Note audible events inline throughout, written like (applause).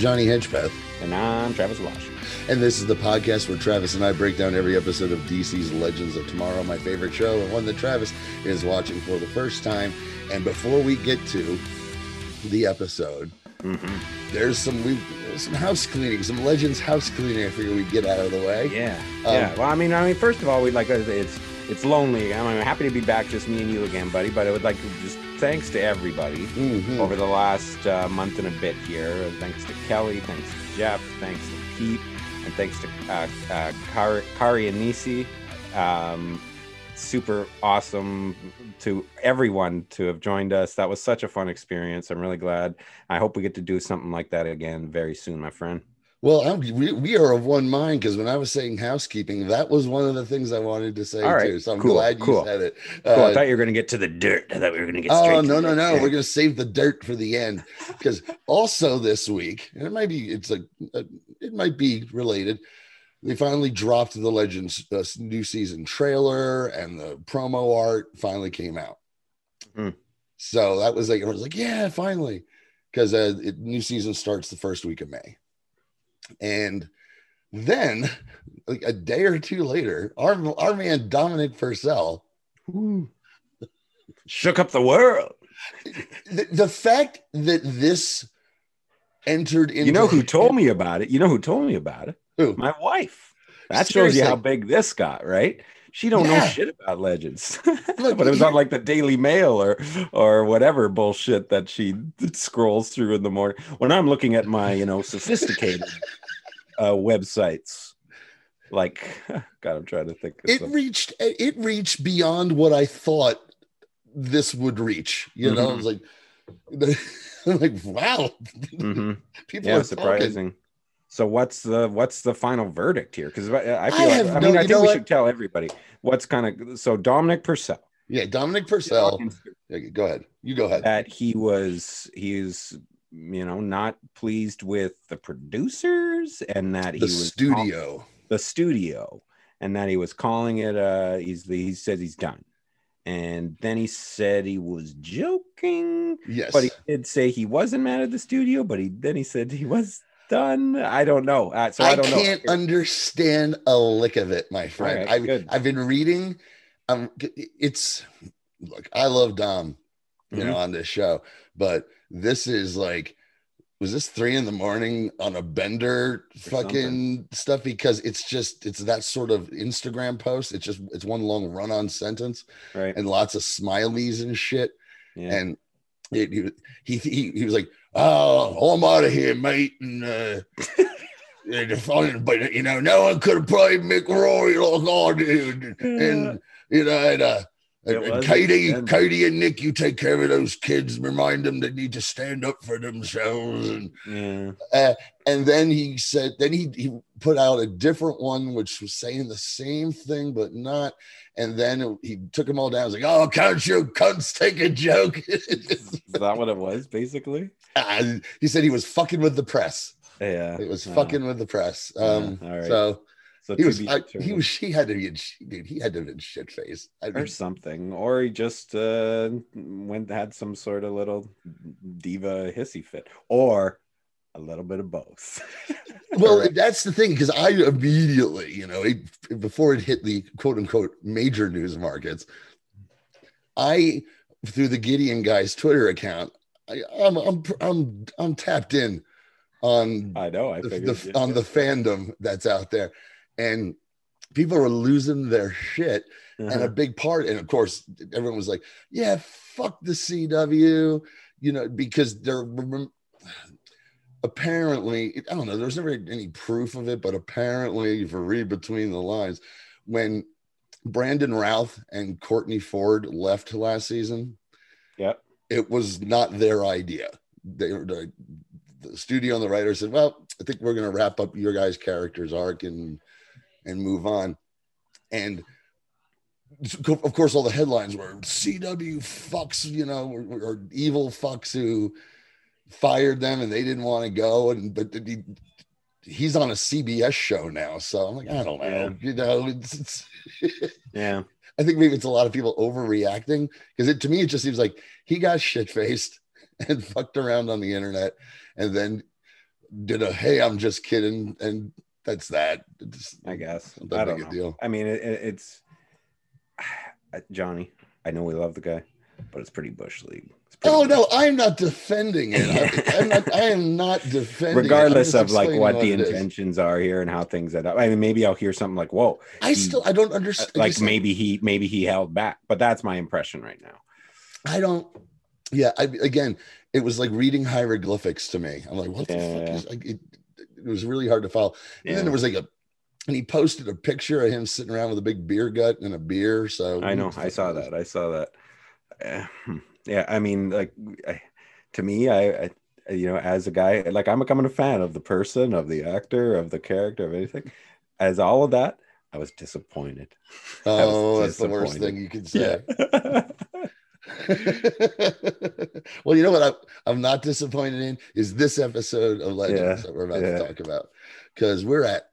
Johnny Hedgepeth. And I'm Travis Wash. And this is the podcast where Travis and I break down every episode of DC's Legends of Tomorrow, my favorite show, and one that Travis is watching for the first time. And before we get to the episode, mm-hmm. there's some we some house cleaning, some Legends house cleaning. I figure we get out of the way. Yeah, um, yeah. Well, I mean, I mean, first of all, we'd like it's it's lonely. I'm happy to be back, just me and you again, buddy. But I would like to just thanks to everybody mm-hmm. over the last uh, month and a bit here. Thanks to Kelly, thanks to Jeff, thanks to Pete, and thanks to uh, uh, Kari, Kari and Nisi. Um, super awesome to everyone to have joined us. That was such a fun experience. I'm really glad. I hope we get to do something like that again very soon, my friend. Well, I'm, we, we are of one mind because when I was saying housekeeping, that was one of the things I wanted to say too. So I'm cool, glad you cool. said it. Cool. Uh, I thought you were going to get to the dirt. I thought we were going to get. Oh no no no! We're going to save the dirt for the end because also this week, and it might be it's a, a it might be related. They finally dropped the Legends uh, new season trailer, and the promo art finally came out. Mm. So that was like I was like, yeah, finally, because uh, new season starts the first week of May. And then, like a day or two later, our, our man Dominic Purcell shook up the world. The, the, fact that this entered into you know who told me about it. You know who told me about it? Who? My wife. That Seriously. shows you how big this got, right? She don't yeah. know shit about legends, (laughs) Look, but it was on like the Daily Mail or or whatever bullshit that she scrolls through in the morning. When I'm looking at my you know sophisticated uh, websites, like (laughs) God, I'm trying to think. It something. reached it reached beyond what I thought this would reach. You know, mm-hmm. like. I'm (laughs) like, wow, mm-hmm. (laughs) people yeah, are surprising. Talking. So what's the what's the final verdict here? Because I feel I, like, I mean I think we what? should tell everybody what's kind of so Dominic Purcell. Yeah, Dominic Purcell. go ahead. You go ahead. That he was he's you know not pleased with the and that he the was studio the studio and that he was calling it uh he's he says he's done and then he said he was joking yes but he did say he wasn't mad at the studio but he then he said he was done? I don't know. Uh, so I, I don't can't know. understand a lick of it, my friend. Right, I've, good. I've been reading. Um, it's look, I love Dom, you mm-hmm. know, on this show, but this is like, was this three in the morning on a bender fucking something. stuff? Because it's just it's that sort of Instagram post. It's just it's one long run on sentence, right? And lots of smileys and shit. Yeah. And it, he, he he was like, oh, I'm out of here, mate. And, uh, (laughs) but you know, no one could have played Mick Rory like I did. And, you know, and, uh, and Katie, Katie and Nick, you take care of those kids. Remind them they need to stand up for themselves. And yeah. uh, and then he said, then he he put out a different one, which was saying the same thing but not. And then he took them all down. He was like, "Oh, can't you cunts take a joke?" Is that what it was, basically? (laughs) Uh, he said he was fucking with the press. Yeah, it was fucking with the press. Um, yeah, all right. So so he was, I, he was, she had to be, dude, he had to have been shit faced or something, or he just uh, went had some sort of little diva hissy fit, or a little bit of both. (laughs) well, that's the thing because I immediately, you know, it, before it hit the quote unquote major news markets, I through the Gideon guy's Twitter account, I, am I'm, I'm I'm I'm tapped in on I know I the, the on the fandom that's out there, and people were losing their shit. Uh-huh. And a uh-huh. big part, and of course, everyone was like, "Yeah, fuck the CW," you know, because they're apparently, I don't know, there's never any proof of it, but apparently, if you read between the lines, when Brandon Routh and Courtney Ford left last season, yeah, it was not their idea. They were the, the studio and the writer said, "Well, I think we're going to wrap up your guys' characters arc and and move on." And of course, all the headlines were CW fucks, you know, or, or evil fucks who fired them and they didn't want to go. And but he, he's on a CBS show now, so I'm like, I don't know, yeah. you know, it's, it's (laughs) yeah. I think maybe it's a lot of people overreacting because it to me it just seems like he got shit faced (laughs) and fucked around on the internet, and then did a hey, I'm just kidding, and that's that. It's I guess. I don't a know. deal. I mean, it, it- it's (sighs) Johnny. I know we love the guy, but it's pretty bush league. Pretty Oh bush. no, I'm not defending it. I, (laughs) I'm not, I am not defending. Regardless of like explaining what the it is. intentions are here and how things end up. I mean, maybe I'll hear something like, "Whoa," I still I don't understand. Uh, like maybe he maybe he held back, but that's my impression right now. I don't. Yeah, I again, it was like reading hieroglyphics to me. I'm like, what the Yeah. fuck is like? It, it was really hard to follow. And then there was like a, and he posted a picture of him sitting around with a big beer gut and a beer. So I know. I saw (laughs) that. I saw that. Uh, hmm. yeah. I mean, like, I, to me, I, I, you know, as a guy, like, I'm becoming a fan of the person, of the actor, of the character, of anything. As all of that, I was disappointed. I was Oh, that's the worst thing you could say. Yeah. (laughs) (laughs) well, you know what I, I'm not disappointed in is this episode of Legends Yeah, that we're about yeah. to talk about because we're at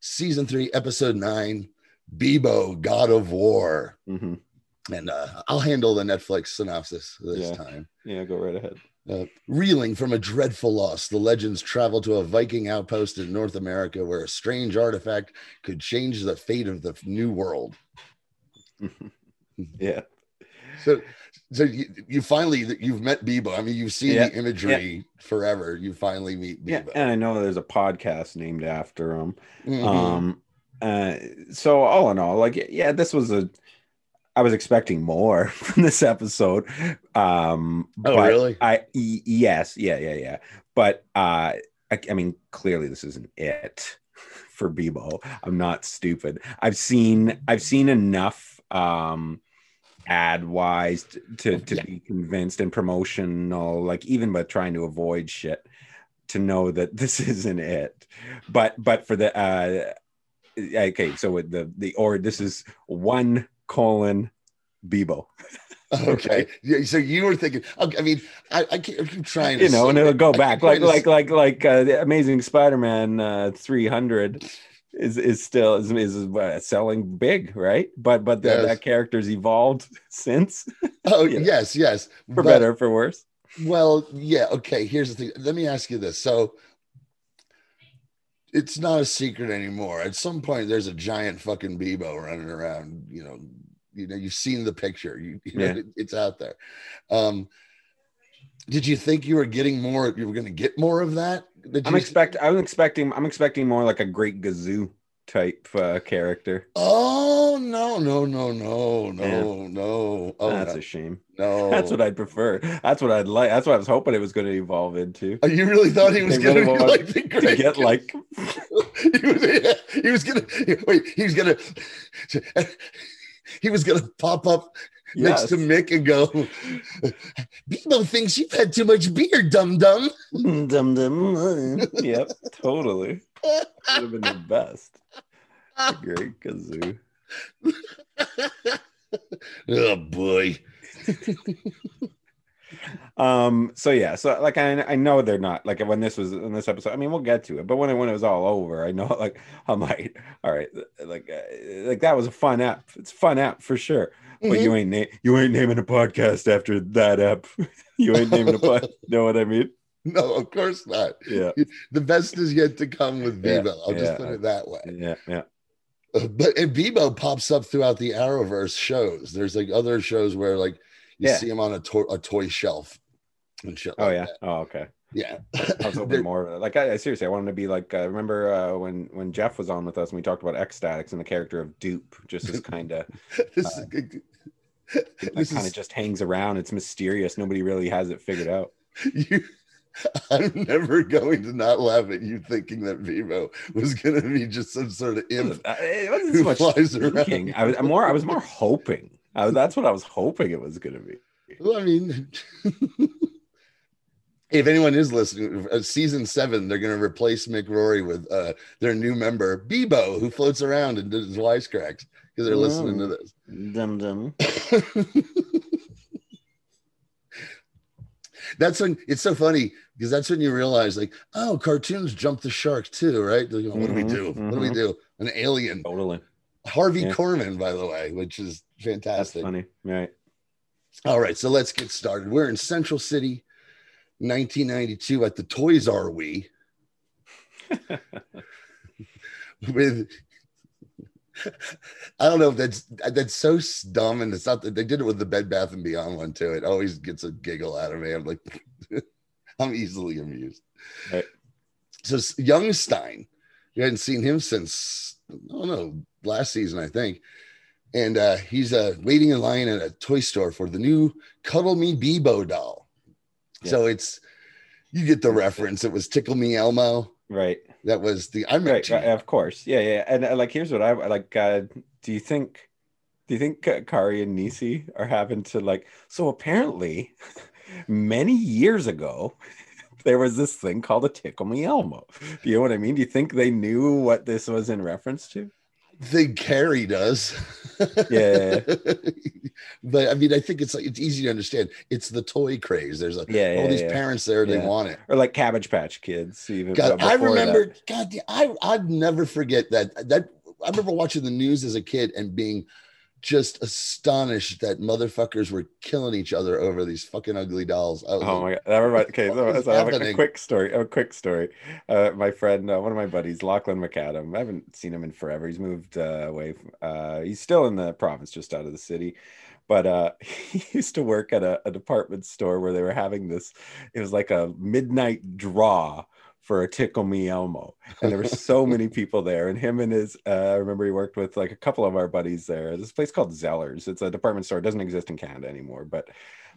season three, episode nine, Beebo, God of War, hmm and uh, I'll handle the Netflix synopsis this Yeah. time. Yeah. Go right ahead. Uh, reeling from a dreadful loss, the legends travel to a Viking outpost in North America where a strange artifact could change the fate of the new world. (laughs) yeah. So, so you, you finally you've met Beebo. I mean, you've seen Yeah, the imagery forever. You finally meet Yeah. And I know there's a podcast named after him. Mhm. Um, uh, so all in all, like, yeah, this was a. I was expecting more (laughs) from this episode. Um, oh, but really? I y- yes, yeah, yeah, yeah. But uh, I, I mean, clearly this isn't it (laughs) for Beebo. I'm not stupid. I've seen I've seen enough um ad wise to to, to Yeah. be convinced and promotional, like even by trying to avoid shit, to know that (laughs) this isn't it. But but for the uh okay, so with the the or this is one colon Beebo. (laughs) Okay. Yeah. So you were thinking. Okay, I mean, I, I keep, I keep trying to. you know, and it'll go back trying like like like like uh, the Amazing Spider-Man uh, 300 is is still is, is uh, selling big, right? But but the, Yes. that character's evolved (laughs) since, Oh yes, yes. for But- better for worse. Well, yeah. Okay. Here's the thing. Let me ask you this. So. It's not a secret anymore. At some point, there's a giant fucking Beebo running around. You know, you know, you've seen the picture. You, you know, Yeah. it- it's out there. Um, did you think you were getting more? You were going to get more of that? I'm expect I'm expecting I'm expecting more like a Great Gazoo type uh, character. Oh no no no no no no! Oh That's a shame. no. (laughs) That's what I'd prefer. That's what I'd like. That's what I was hoping it was going to evolve into. Oh, you really thought he was going really to like the To get like (laughs) he was, yeah, he was gonna wait. He was gonna. He was gonna pop up next to. Mick and go. Beebo thinks you've had too much beer, dum dum. (laughs) dum dum. yep, totally. Would have been the best. Great Gazoo. (laughs) oh boy. Um. So yeah. So like I I know they're not like when this was in this episode. I mean, we'll get to it. But when it when it was all over, I know (laughs) like I'm like, all right, like uh, like that was a fun app. It's a fun app for sure. But Mhm. you ain't na- you ain't naming a podcast after that app. (laughs) you ain't naming a pod. (laughs) know what I mean? No, of course not. Yeah. (laughs) The best is yet to come with Yeah, I'll just put it that way. Yeah. Yeah. Uh, but and Beebo pops up throughout the Arrowverse shows. There's like other shows where like you Yeah. see him on a, to- a toy shelf and shit. Oh like yeah. that. Oh okay. Yeah. I was (laughs) hoping more like I, I seriously I wanted to be like uh, remember uh, when when Jeff was on with us and we talked about X-Statix and the character of Doop just as (laughs) kind of this Uh, this kind of just hangs around. It's mysterious. Nobody really has it figured out. (laughs) you. I'm never going to not laugh at you thinking that Beebo was going to be just some sort of imp. it wasn't who so much flies around. thinking. I was I'm more I was more hoping. I that's what I was hoping it was going to be. Well, I mean, if anyone is listening, uh, season seven, they're going to replace Mick Rory with uh, their new member, Beebo, who floats around and does wisecracks because they're listening to this. Dum dum. (laughs) that's when it's so funny because that's when you realize, like, oh, cartoons jump the shark too, right? Going, what do we Mhm, do? What do we mhm. do? An alien. Totally. Harvey Yeah. Korman, by the way, which is That's fantastic. funny. Right. All right, so let's get started. We're in Central City. 1992 at the Toys R We (laughs) with I don't know if that's that's so dumb and it's not that they did it with the Bed Bath and Beyond one too. It always gets a giggle out of me. I'm like, (laughs) I'm easily amused. Right. So young Stein, you hadn't seen him since I don't know last season, I think, and uh, he's uh, waiting in line at a toy store for the new Cuddle Me Beebo doll. So it's you get the reference. It was Tickle Me Elmo, right? That was the I right, right, of course, yeah, yeah. And uh, like, here's what I like. Uh, do you think? Do you think uh, Kari and Nisi are having to like? So apparently, (laughs) many years ago, (laughs) there was this thing called a Tickle Me Elmo. Do you know what I mean? Do you think they knew what this was in reference to? Think Carrie does. Yeah. (laughs) but I mean, I think it's like it's easy to understand. It's the toy craze. There's a, yeah, all yeah, these yeah. parents there, they want it. Or like Cabbage Patch Kids. Even God, I remember, that. God, I I'd never forget that. That I remember watching the news as a kid and being just astonished that motherfuckers were killing each other over these fucking ugly dolls. oh like, my god! Mind. Okay, so, so I have a, quick story. A quick story. Uh, my friend, uh, one of my buddies, Lachlan McAdam. I haven't seen him in forever. He's moved uh, away. Uh, he's still in the province, just out of the city. But uh, (laughs) he used to work at a, a department store where they were having this. It was like a midnight draw for a Tickle Me Elmo. And there were so (laughs) many people there. And him and his, uh, I remember he worked with like a couple of our buddies there. This place called Zellers. It's a department store. It doesn't exist in Canada anymore. But,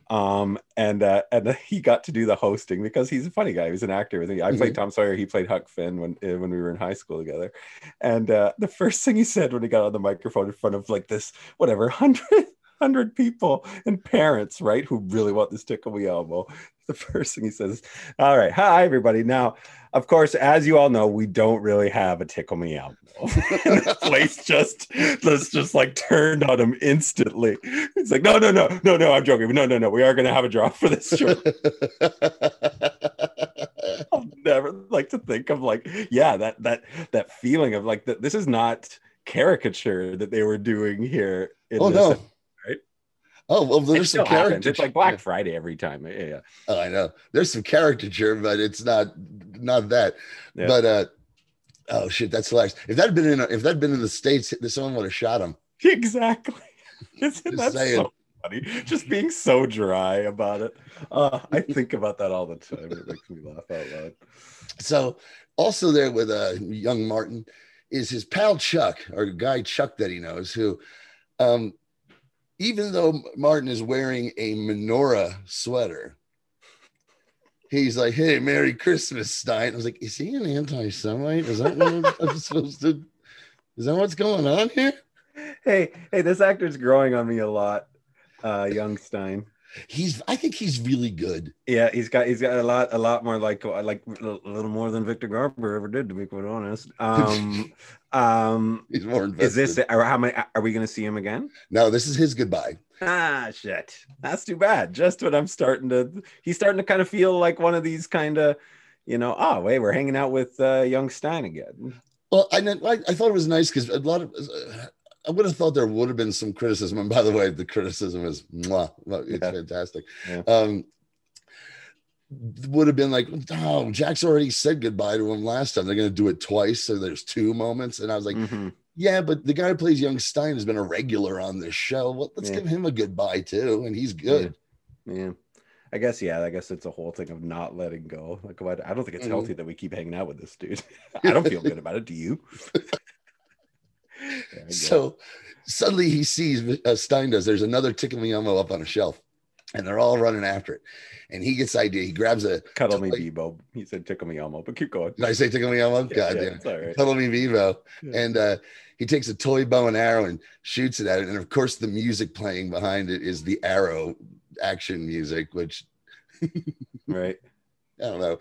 um, and, uh, and (laughs) he got to do the hosting because he's a funny guy. He was an actor. I played mm-hmm. Tom Sawyer. He played Huck Finn when, uh, when we were in high school together. And uh, the first thing he said when he got on the microphone in front of like this, whatever, (laughs) hundred hundred people and parents, right, who really want this tickle me elmo. The first thing he says, "All right, hi everybody." Now, of course, as you all know, we don't really have a tickle me elmo. (laughs) (laughs) the place just, just, just like turned on him instantly. It's like, no, no, no, no, no. I'm joking. No, no, no. We are going to have a draw for this show. (laughs) I'll never like to think of like, yeah, that that that feeling of like that. This is not caricature that they were doing here. oh no Oh well, there's some character. It's like Black Friday every time. Yeah, yeah. Oh, I know. There's some caricature, but it's not not that. Yeah. But uh, oh shit, that's hilarious. If that had been in if that had been in the states, someone would have shot him. (laughs) Exactly. (laughs) that's saying. so funny. Just being so dry about it. Uh, I think about that all the time. It makes me laugh out loud. So, also there with uh, young Martin is his pal Chuck, or guy Chuck that he knows, who um, even though Martin is wearing a menorah sweater, he's like, "Hey, Merry Christmas, Stein." I was like, "Is he an anti-Semite? Is that what I'm supposed to? Is that what's going on here?" Hey, hey, this actor's growing on me a lot, uh, young Stein he's I think he's really good. Yeah, he's got he's got a lot a lot more like like a little more than Victor Garber ever did to be quite honest. (laughs) Um um he's more invested. Is this or how many are we going to see him again? No, this is his goodbye. Ah shit. That's too bad. Just what I'm starting to he's starting to kind of feel like one of these kind of you know, oh wait, we're hanging out with uh, young Stein again. Well, I, I, I thought it was nice because a lot of uh, I would have thought there would have been some criticism. And by the way, the criticism is mwah, it's yeah. fantastic. Yeah. Um, would have been like, oh, Jax's already said goodbye to him last time. They're going to do it twice. So there's two moments. And I was like, mm-hmm. yeah, but the guy who plays young Stein has been a regular on this show. Well, let's yeah. give him a goodbye too. And he's good. Yeah. I guess, yeah, I guess it's a whole thing of not letting go. Like, what? I don't think it's mm-hmm. healthy that we keep hanging out with this dude. (laughs) I don't feel (laughs) good about it. Do you? (laughs) so suddenly he sees uh, Stein does. There's another Tickle Me Elmo up on a shelf, and they're all running after it. And he gets the idea. He grabs a cuddle me Beebo. He said Tickle Me Elmo, but keep going. Did I say Tickle Me Elmo? Yeah, God yeah, damn. Right. Cuddle me Beebo. Yeah. And uh, he takes a toy bow and arrow and shoots it at it. And of course, the music playing behind it is the arrow action music, which right. (laughs) I don't know.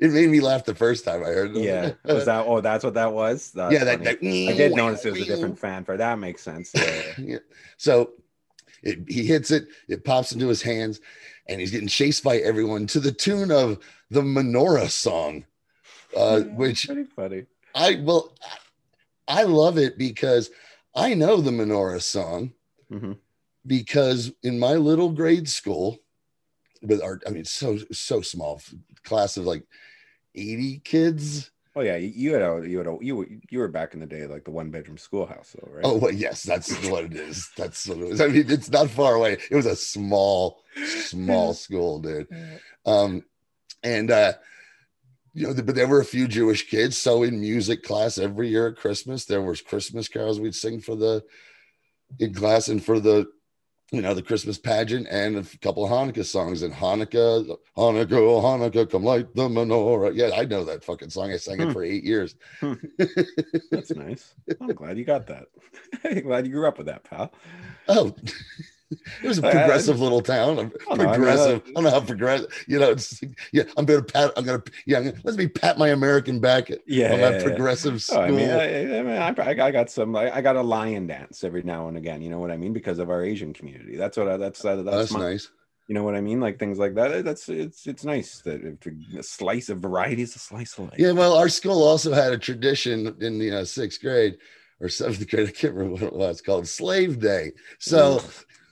It made me laugh the first time I heard it. Yeah. (laughs) Was that oh that's what that was? That's yeah, that, that, I did notice it was a different fanfare. That makes sense. Yeah. (laughs) yeah. So it, he hits it, it pops into his hands, and he's getting chased by everyone to the tune of the menorah song. Uh, yeah, which pretty funny. I well I love it because I know the menorah song mm-hmm. because in my little grade school with our, I mean, so so small class of like eighty kids. Oh yeah, you- you had a you had a you were you were back in the day like the one bedroom schoolhouse though, right? Oh well, yes, that's what it is. That's what it was. I mean, it's not far away. It was a small, small (laughs) school, dude. Um, and uh, you know, but there were a few Jewish kids. So in music class every year at Christmas, there was Christmas carols we'd sing for the in class and for the you know the Christmas pageant and a couple of Hanukkah songs. And Hanukkah, Hanukkah, oh, Hanukkah, come light the menorah. Yeah, I know that fucking song. I sang it Hmm. for eight years. That's nice. I'm glad you got that. I'm (laughs) glad you grew up with that, pal. Oh, it was a progressive little town. Oh, I progressive. I don't know how progressive. You know, it's yeah. I'm gonna pat. I'm gonna yeah. I'm gonna, let me pat my American back at Yeah, on yeah, that yeah. progressive school. Oh, I mean, I, I mean, I, I got some. I, I got a lion dance every now and again. You know what I mean? Because of our Asian community. That's what. I, that's that, that's, That's my, nice. You know what I mean? Like things like that. That's it's it's nice that a slice of variety is a slice of life. Yeah. Well, our school also had a tradition in the uh, sixth grade or seventh (laughs) grade. I can't remember what it was called Slave Day. So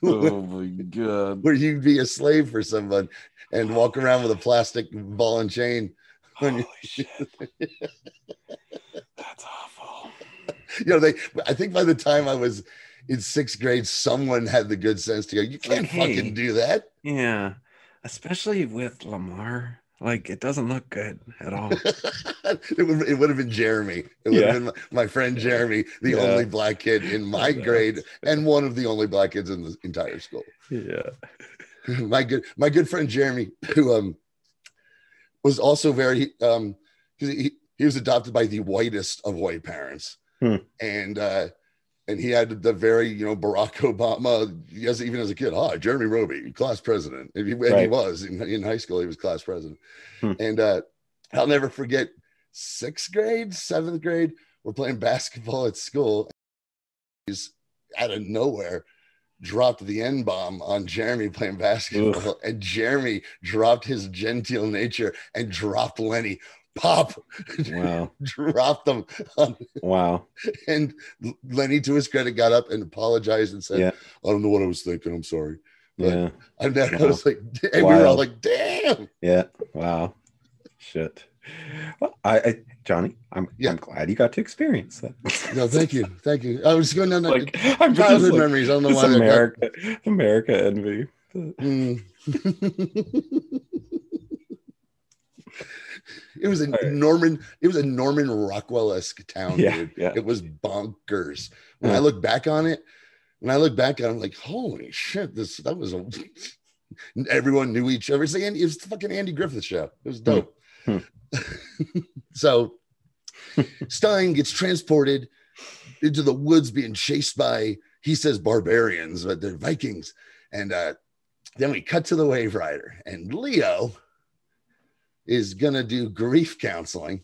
oh (laughs) my god. where you'd be a slave for someone and walk around with a plastic ball and chain. Holy shit. (laughs) That's awful. you know, they I think by the time I was in sixth grade, someone had the good sense to go, you can't hey. fucking do that. Yeah, especially with Lamar. Like it doesn't look good at all. (laughs) it, would, it would have been Jeremy. It would Yeah. have been my, friend Jeremy, the Yeah. only black kid in my grade and one of the only black kids in the entire school. yeah. (laughs) my good my good friend Jeremy, who um was also very um he, he was adopted by the whitest of white parents. Hmm. And uh and he had the very, you know, Barack (laughs) Obama, yes, even as a kid, hi, Jeremy Roby, class president. And he, and he was in, in high school, he was class president. Hmm. And uh, I'll never forget sixth grade, seventh grade, we're playing basketball at school. He's out of nowhere dropped the N bomb on Jeremy playing basketball, and Jeremy dropped his genteel nature and dropped Lenny. Pop, Wow. (laughs) dropped them on (laughs) Wow. and Lenny, to his credit, got up and apologized and said, Yeah. "I don't know what I was thinking. I'm sorry." But Yeah. And then I was like, (laughs) and we were all like, "Damn!" Yeah. Wow. Shit. Well, I, I Johnny, I'm Yeah. I'm glad you got to experience that. No, thank you, thank you. I was going down that like I'm childhood like, memories. I don't know why that got- America, America envy. Mm. It was a Norman. It was a Norman Rockwell esque town, Yeah, dude. yeah. It was bonkers. When Yeah. I look back on it, when I look back on it, I'm like, holy shit! This that was a. (laughs) Everyone knew each other. It's like Andy, it was the fucking Andy Griffith show. It was dope. Hmm. (laughs) so (laughs) Stein gets transported into the woods, being chased by he says barbarians, but they're Vikings, and uh, then we cut to the Waverider, and Leo is gonna do grief counseling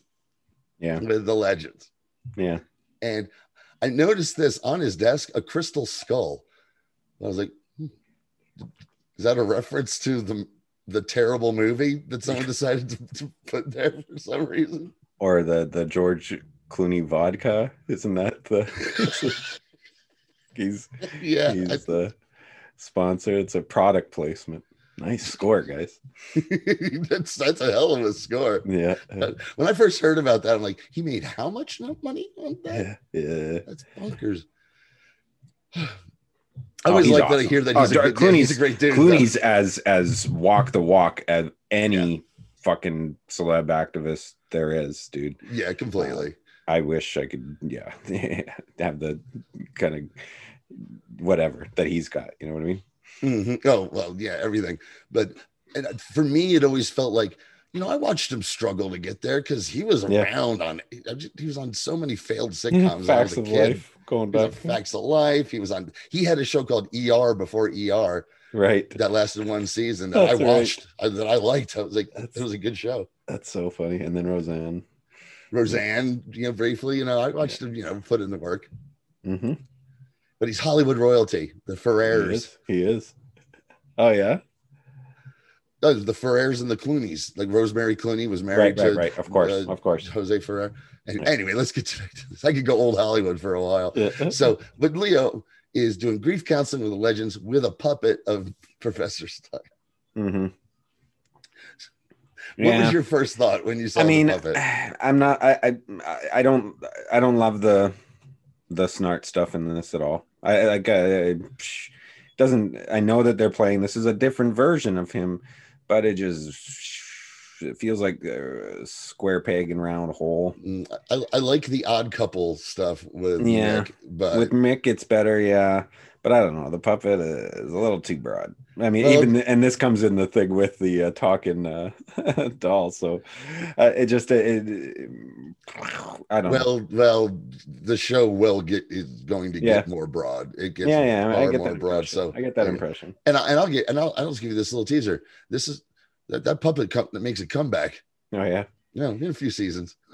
Yeah. with the legends. Yeah. And I noticed this on his desk, a crystal skull. I was like, hmm, is that a reference to the the terrible movie that someone (laughs) decided to, to put there for some reason? Or the the George Clooney vodka. Isn't that the (laughs) he's (laughs) Yeah, he's the sponsor. It's a product placement. Nice score, guys. (laughs) that's that's a hell of a score. Yeah. When I first heard about that, I'm like, he made how much money on that? Yeah. Yeah. That's bonkers. (sighs) I Oh, always he's like that I hear that Oh, he's, a, Dar- good, yeah, he's a great dude. Clooney's as as walk the walk as any fucking celeb activist there is, dude. yeah, completely. Uh, I wish I could, yeah, (laughs) have the kind of whatever that he's got. You know what I mean? Mhm. Oh well, yeah, everything. But and uh, for me, it always felt like you know I watched him struggle to get there because he was Yeah. around on he was on so many failed (laughs) sitcoms. Facts was a of kid. life going back, Facts of Life. He was on. He had a show called ER before ER right? that lasted one season that I That's right. watched uh, that I liked. I was like, That's- it was a good show. That's so funny. And then Roseanne. Roseanne, you know, briefly, you know, I watched him, you know, put in the work. Mm-hmm. But he's Hollywood royalty, the He Ferrers, is. He is. Oh yeah. the Ferrers and the Clooney's. Like Rosemary Clooney was married Right. to Right. Of course. uh, of course. Jose Ferrer. And Right. anyway, let's get to (laughs) this. I could go old Hollywood for a while. Yeah. So, but Leo is doing grief counseling with the legends with a puppet of Professor Stein. Mm-hmm. What Yeah. was your first thought when you saw I mean, the puppet? (sighs) I'm not. I, I I don't. I don't love the the snart stuff in this at all. I like. I, I, psh, doesn't. I know that they're playing. This is a different version of him, but it just it feels like a square peg and round hole. Mm, I, I like the odd couple stuff with Yeah. Nick, but With Mick, it's better, yeah. But I don't know. The puppet is a little too broad. I mean, Well- even and this comes in the thing with the uh, talking uh, (laughs) doll. So uh, it just it, it- I don't know. well, well, the show will get is going to Yeah. get more broad. It gets Yeah, yeah, I get more that broad. impression. So I get that okay. impression. And I, and I'll get and I'll, I'll just give you this little teaser. This is that, that puppet that makes a comeback. Oh yeah, Yeah, in a few seasons. (laughs)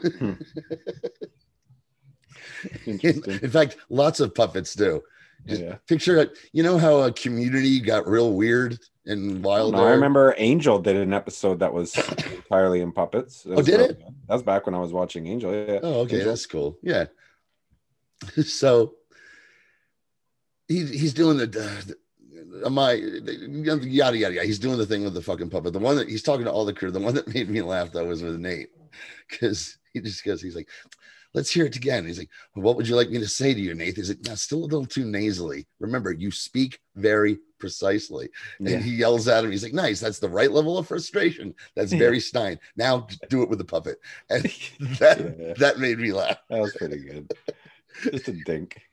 In, in fact, lots of puppets do. Just yeah. Picture it. You know how a community got real weird and wild. I remember Angel did an episode that was (laughs) entirely in puppets. That Oh, did really it? good. That was back when I was watching Angel. Yeah. Oh, okay, Angel. that's cool. Yeah. (laughs) so he, he's doing the, the my yada yada yada. He's doing the thing with the fucking puppet. The one that he's talking to all the crew. The one that made me laugh though was with Nate (laughs) because he just goes. He's like, "Let's hear it again." He's like, "What would you like me to say to you, Nate?" He's like, "No, still a little too nasally. Remember, you speak very precisely." Yeah. And he yells at him. He's like, "Nice. That's the right level of frustration. That's Yeah. very Stein. Now do it with the puppet." And (laughs) that Yeah. that made me laugh. That was pretty good. Just a dink. (laughs)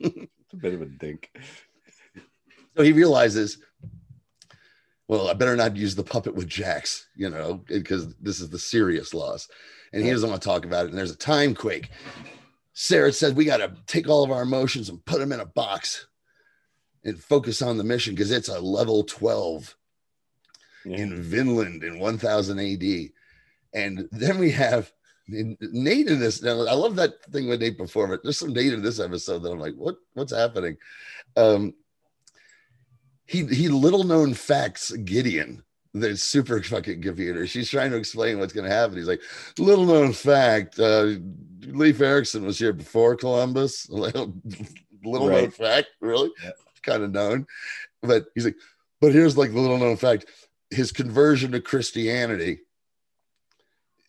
It's a bit of a dink. So he realizes, well, I better not use the puppet with Jax, you know, because this is the serious loss. And he doesn't want to talk about it. And there's a time quake. Sarah said, we got to take all of our emotions and put them in a box and focus on the mission because it's a level 12 Yeah. in Vinland in 1000 AD. And then we have Nate in this. Now, I love that thing with Nate before, but there's some Nate in this episode that I'm like, what? What's happening? Um, he he little known facts Gideon. The super fucking computer. She's trying to explain what's going to happen. He's like, little known fact. Uh, Leif Erikson was here before Columbus. (laughs) little known Right. fact, really, Yeah. kind of known. But he's like, but here's like the little known fact: his conversion to Christianity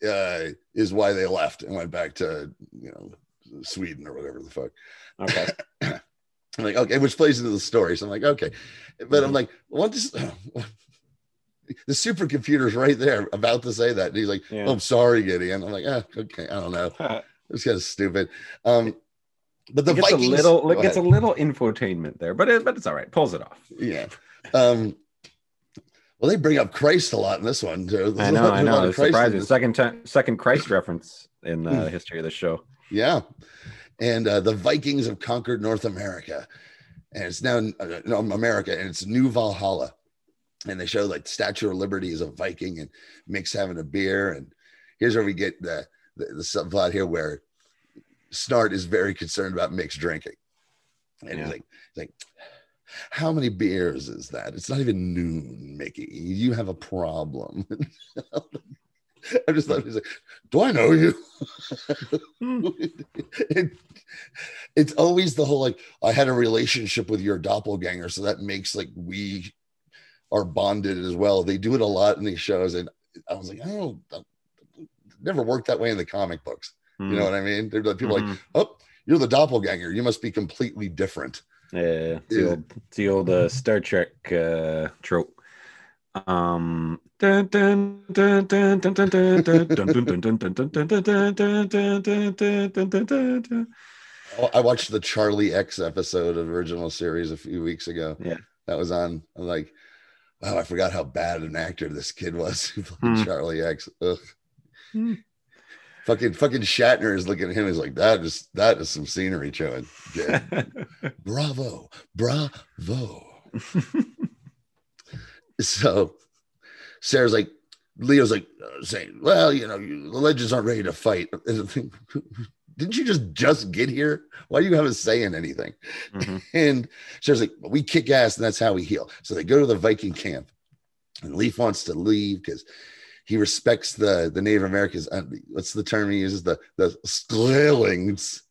uh, is why they left and went back to you know Sweden or whatever the fuck. Okay. (clears throat) I'm like, okay, which plays into the story. So I'm like, okay, but I'm Mhm. like, what does (sighs) the supercomputer's right there about to say that? And he's like, Yeah. oh, I'm sorry, Gideon. I'm like, ah, okay, I don't know. (laughs) It's kind of stupid. Um, but the it gets Vikings, a little it gets a little infotainment there, but it, but it's all right. Pulls it off. yeah. Um, well, they bring up Christ a lot in this one. Too. There's I know, (laughs) I know. It's surprising. Second time, second Christ reference in the history of the show. Yeah. And uh, the Vikings have conquered North America. And it's now uh, America and it's New Valhalla. And they show like Statue of Liberty is a Viking and Mick's having a beer. And here's where we get the, the, the subplot here where Snart is very concerned about Mick's drinking. And Yeah. he's like, he's like, how many beers is that? It's not even noon, Mickey. You have a problem. (laughs) (laughs) I just thought he's like, do I know you? (laughs) it, it's always the whole like I had a relationship with your doppelganger, so that makes like we are bonded as well. They do it a lot in these shows, and I was like, I don't, it never worked that way in the comic books. You know what I mean? They're like people like, Mhm. oh, you're the doppelganger. You must be completely different. Yeah, it's the old, it's the old uh, Star Trek uh, trope. Um, I watched the Charlie X episode of original series a few weeks ago. Yeah, that was on. I'm like, wow, I forgot how bad an actor this kid was. Charlie X. Fucking fucking Shatner is looking at him. He's like, that is that is some scenery showing. Bravo, bravo. (laughs) so Sarah's like, Leo's like uh, saying, well, you know, you, the legends aren't ready to fight. (laughs) Didn't you just just get here? Why do you have us saying anything? Mhm. (laughs) And Sarah's like, we kick ass and that's how we heal. So they go to the Viking camp, and Leif wants to leave because he respects the the Native Americans. Uh, what's the term he uses? The the Skraelings,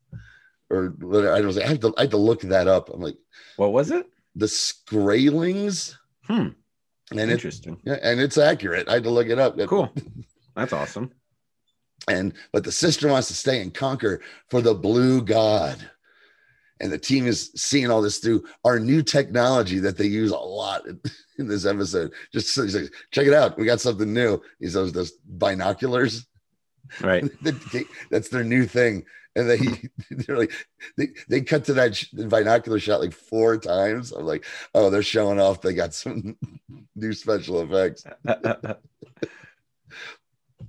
or. I don't know. I have to I have to look that up. I'm like What was it? the Skraelings. Hmm. And it, Interesting. yeah, and it's accurate. I had to look it up. Cool. That's awesome. And but the sister wants to stay and conquer for the blue god. And the team is seeing all this through our new technology that they use a lot in, in this episode. Just so he's like, check it out. We got something new. These those, those binoculars. Right. (laughs) That's their new thing. And they (laughs) they're like they, they cut to that sh- binocular shot like four times. I'm like, oh, they're showing off. They got some (laughs) new special effects. (laughs)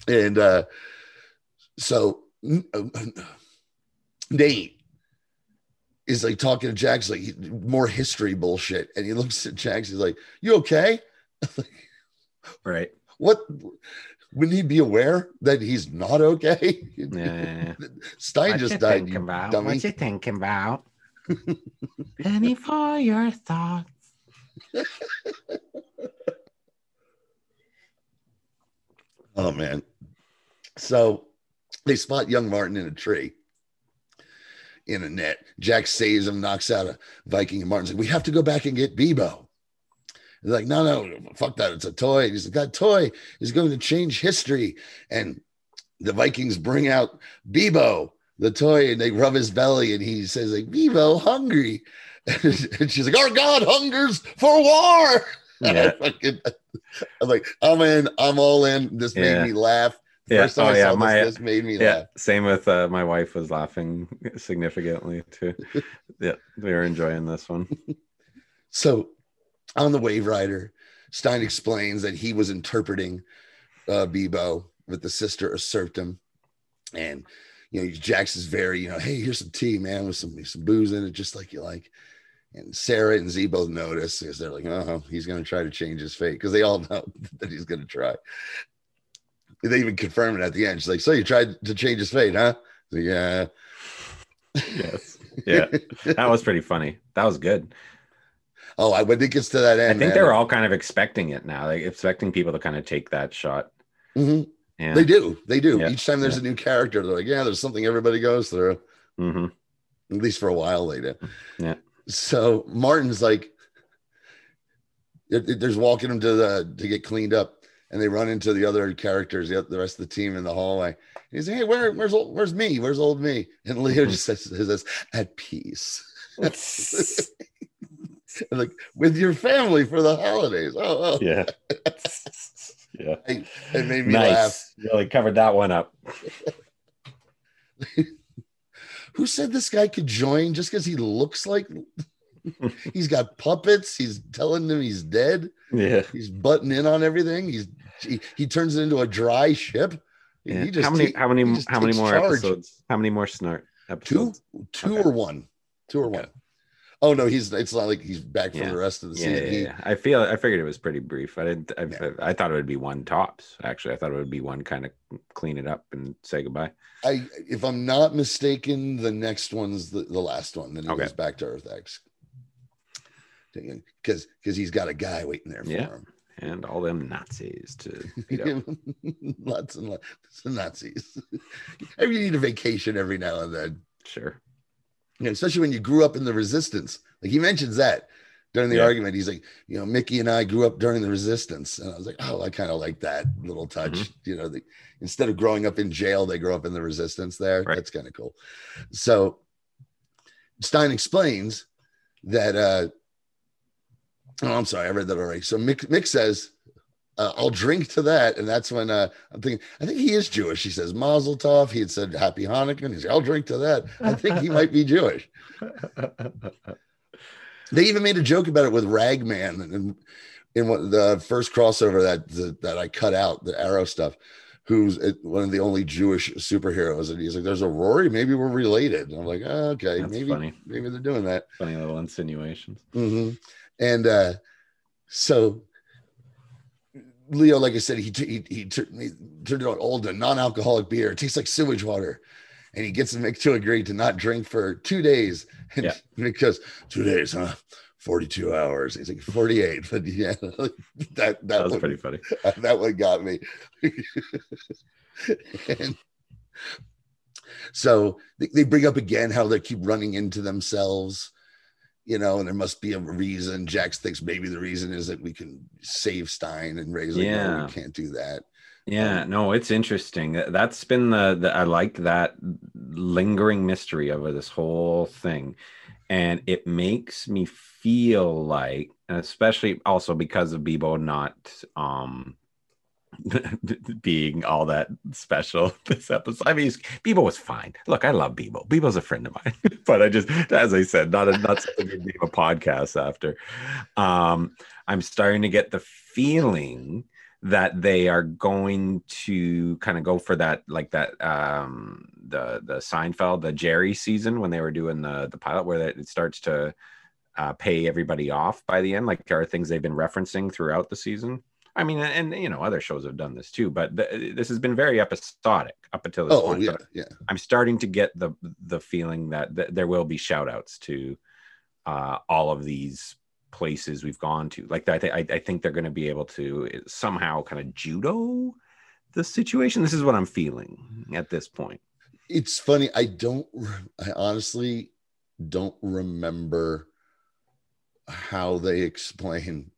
And uh, so (clears throat) Nate is like talking to Jax, like more history bullshit. And he looks at Jax, he's like, You okay? right. What wouldn't he be aware that he's not okay? Yeah. (laughs) Stein just died. You about? dummy. What you thinking about? (laughs) Penny for your thoughts. Oh man. So they spot young Martin in a tree in a net. Jax saves him, knocks out a Viking, and Martin's like, We have to go back and get Beebo. They're like, No, no, fuck that. It's a toy. And he's like, That toy is going to change history. And the Vikings bring out Beebo, the toy, and they rub his belly, and he says, like, Beebo, hungry. (laughs) and she's like, Our God hungers for war. (laughs) Yeah. I'm like, I'm in, I'm all in. This Yeah. made me laugh. Yeah. First time Oh, I yeah. saw My, this, this made me yeah. laugh. Same with uh, my wife was laughing (laughs) significantly too. yeah. We were enjoying this one. So on the Waverider, Stein explains that he was interpreting uh, Beebo, but the sister usurped him. And, you know, Jax is very, you know, hey, here's some tea, man, with some, some booze in it, just like you like. And Sarah and Z both notice because they're like, oh, he's going to try to change his fate because they all (laughs) know that he's going to try. They even confirm it at the end. She's like, so you tried to change his fate, huh? Like, yeah. Yes. Yeah. That was pretty funny. That was good. Oh, I when it gets to that end, I think man, they're all kind of expecting it now, like expecting people to kind of take that shot. Mhm. Yeah. They do. They do. Yeah. Each time there's a new character, they're like, yeah, there's something everybody goes through. hmm At least for a while they. Yeah. So Martin's like, there's walking him to the to get cleaned up, and they run into the other characters, the, the rest of the team in the hallway. And he's like, hey, where, where's old, where's me? Where's old me? And Leo just says, says at peace. (laughs) And (laughs) like with your family for the holidays. Oh, oh. yeah. (laughs) yeah. it made me laugh. Nice. Really covered that one up. (laughs) Who said this guy could join just because he looks like he's got puppets? He's telling them he's dead. Yeah. He's butting in on everything. He's he, he turns it into a dry ship. Yeah. he just how many? ta- how many? How many more charge. episodes? How many more Snart Two, episodes? two Okay. or one, two or Okay. one. Oh no, he's it's not like he's back for Yeah. the rest of the Yeah, season. yeah, He- yeah. I feel. I figured it was pretty brief. I didn't. I. I thought it would be one tops. Actually, I thought it would be one kind of clean it up and say goodbye. I, if I'm not mistaken, the next one's the, the last one. Then he Okay. goes back to Earth X. Because because he's got a guy waiting there for Yeah. him. And all them Nazis to beat up. (laughs) lots and lots of Nazis. (laughs) Maybe you need a vacation every now and then. Sure. Yeah, especially when you grew up in the resistance. Like he mentions that during the Yeah. argument. He's like, you know, Mickey and I grew up during the resistance. And I was like, oh, I kind of like that little touch. Mm-hmm. You know, the, instead of growing up in jail, they grow up in the resistance there. Right. That's kind of cool. So Stein explains that uh oh, I'm sorry, I read that already. So Mick, Mick says, uh, I'll drink to that. And that's when uh, I'm thinking, I think he is Jewish. He says Mazel Tov. He had said Happy Hanukkah. And he's like, I'll drink to that. I think he might be Jewish. (laughs) They even made a joke about it with Ragman and in what the first crossover that that, that I cut out, the Arrow stuff, who's one of the only Jewish superheroes. And he's like, There's a Rory, maybe we're related. And I'm like, oh, okay, That's maybe funny. maybe they're doing that. Funny little insinuations. hmm And uh, so Leo, like I said, he he he, he turned it on old and non-alcoholic beer. It tastes like sewage water, and he gets Mick to agree to not drink for two days. And Yeah. (laughs) Mick goes, two days, huh? Forty-two hours. He's like forty-eight, (laughs) but yeah, (laughs) that that, That was one, pretty funny. that one got me. and so they, they bring up again how they keep running into themselves you know, and there must be a reason. Jax thinks maybe the reason is that we can save Stein, and Ray's like, yeah. no, we can't do that. Yeah, um, no, it's interesting. That's been the, the I like that lingering mystery over this whole thing, and it makes me feel like, especially also because of Beebo not um (laughs) being all that special (laughs) this episode. I mean, Beebo was fine. Look, I love Beebo. Beebo's a friend of mine, (laughs) but I just, as I said, not a, not something to name a podcast after. Um, I'm starting to get the feeling that they are going to kind of go for that, like that, um, the the Seinfeld, the Jerry season when they were doing the the pilot, where it starts to uh, pay everybody off by the end. Like, there are things they've been referencing throughout the season. I mean, and, you know, other shows have done this too, but th- this has been very episodic up until this oh, point. Yeah, yeah. I'm starting to get the the feeling that th- there will be shout outs to uh, all of these places we've gone to. Like I, th- I, I think they're going to be able to eh, somehow kind of judo the situation. This is what I'm feeling at this point. It's funny. I don't. I honestly don't remember how they explain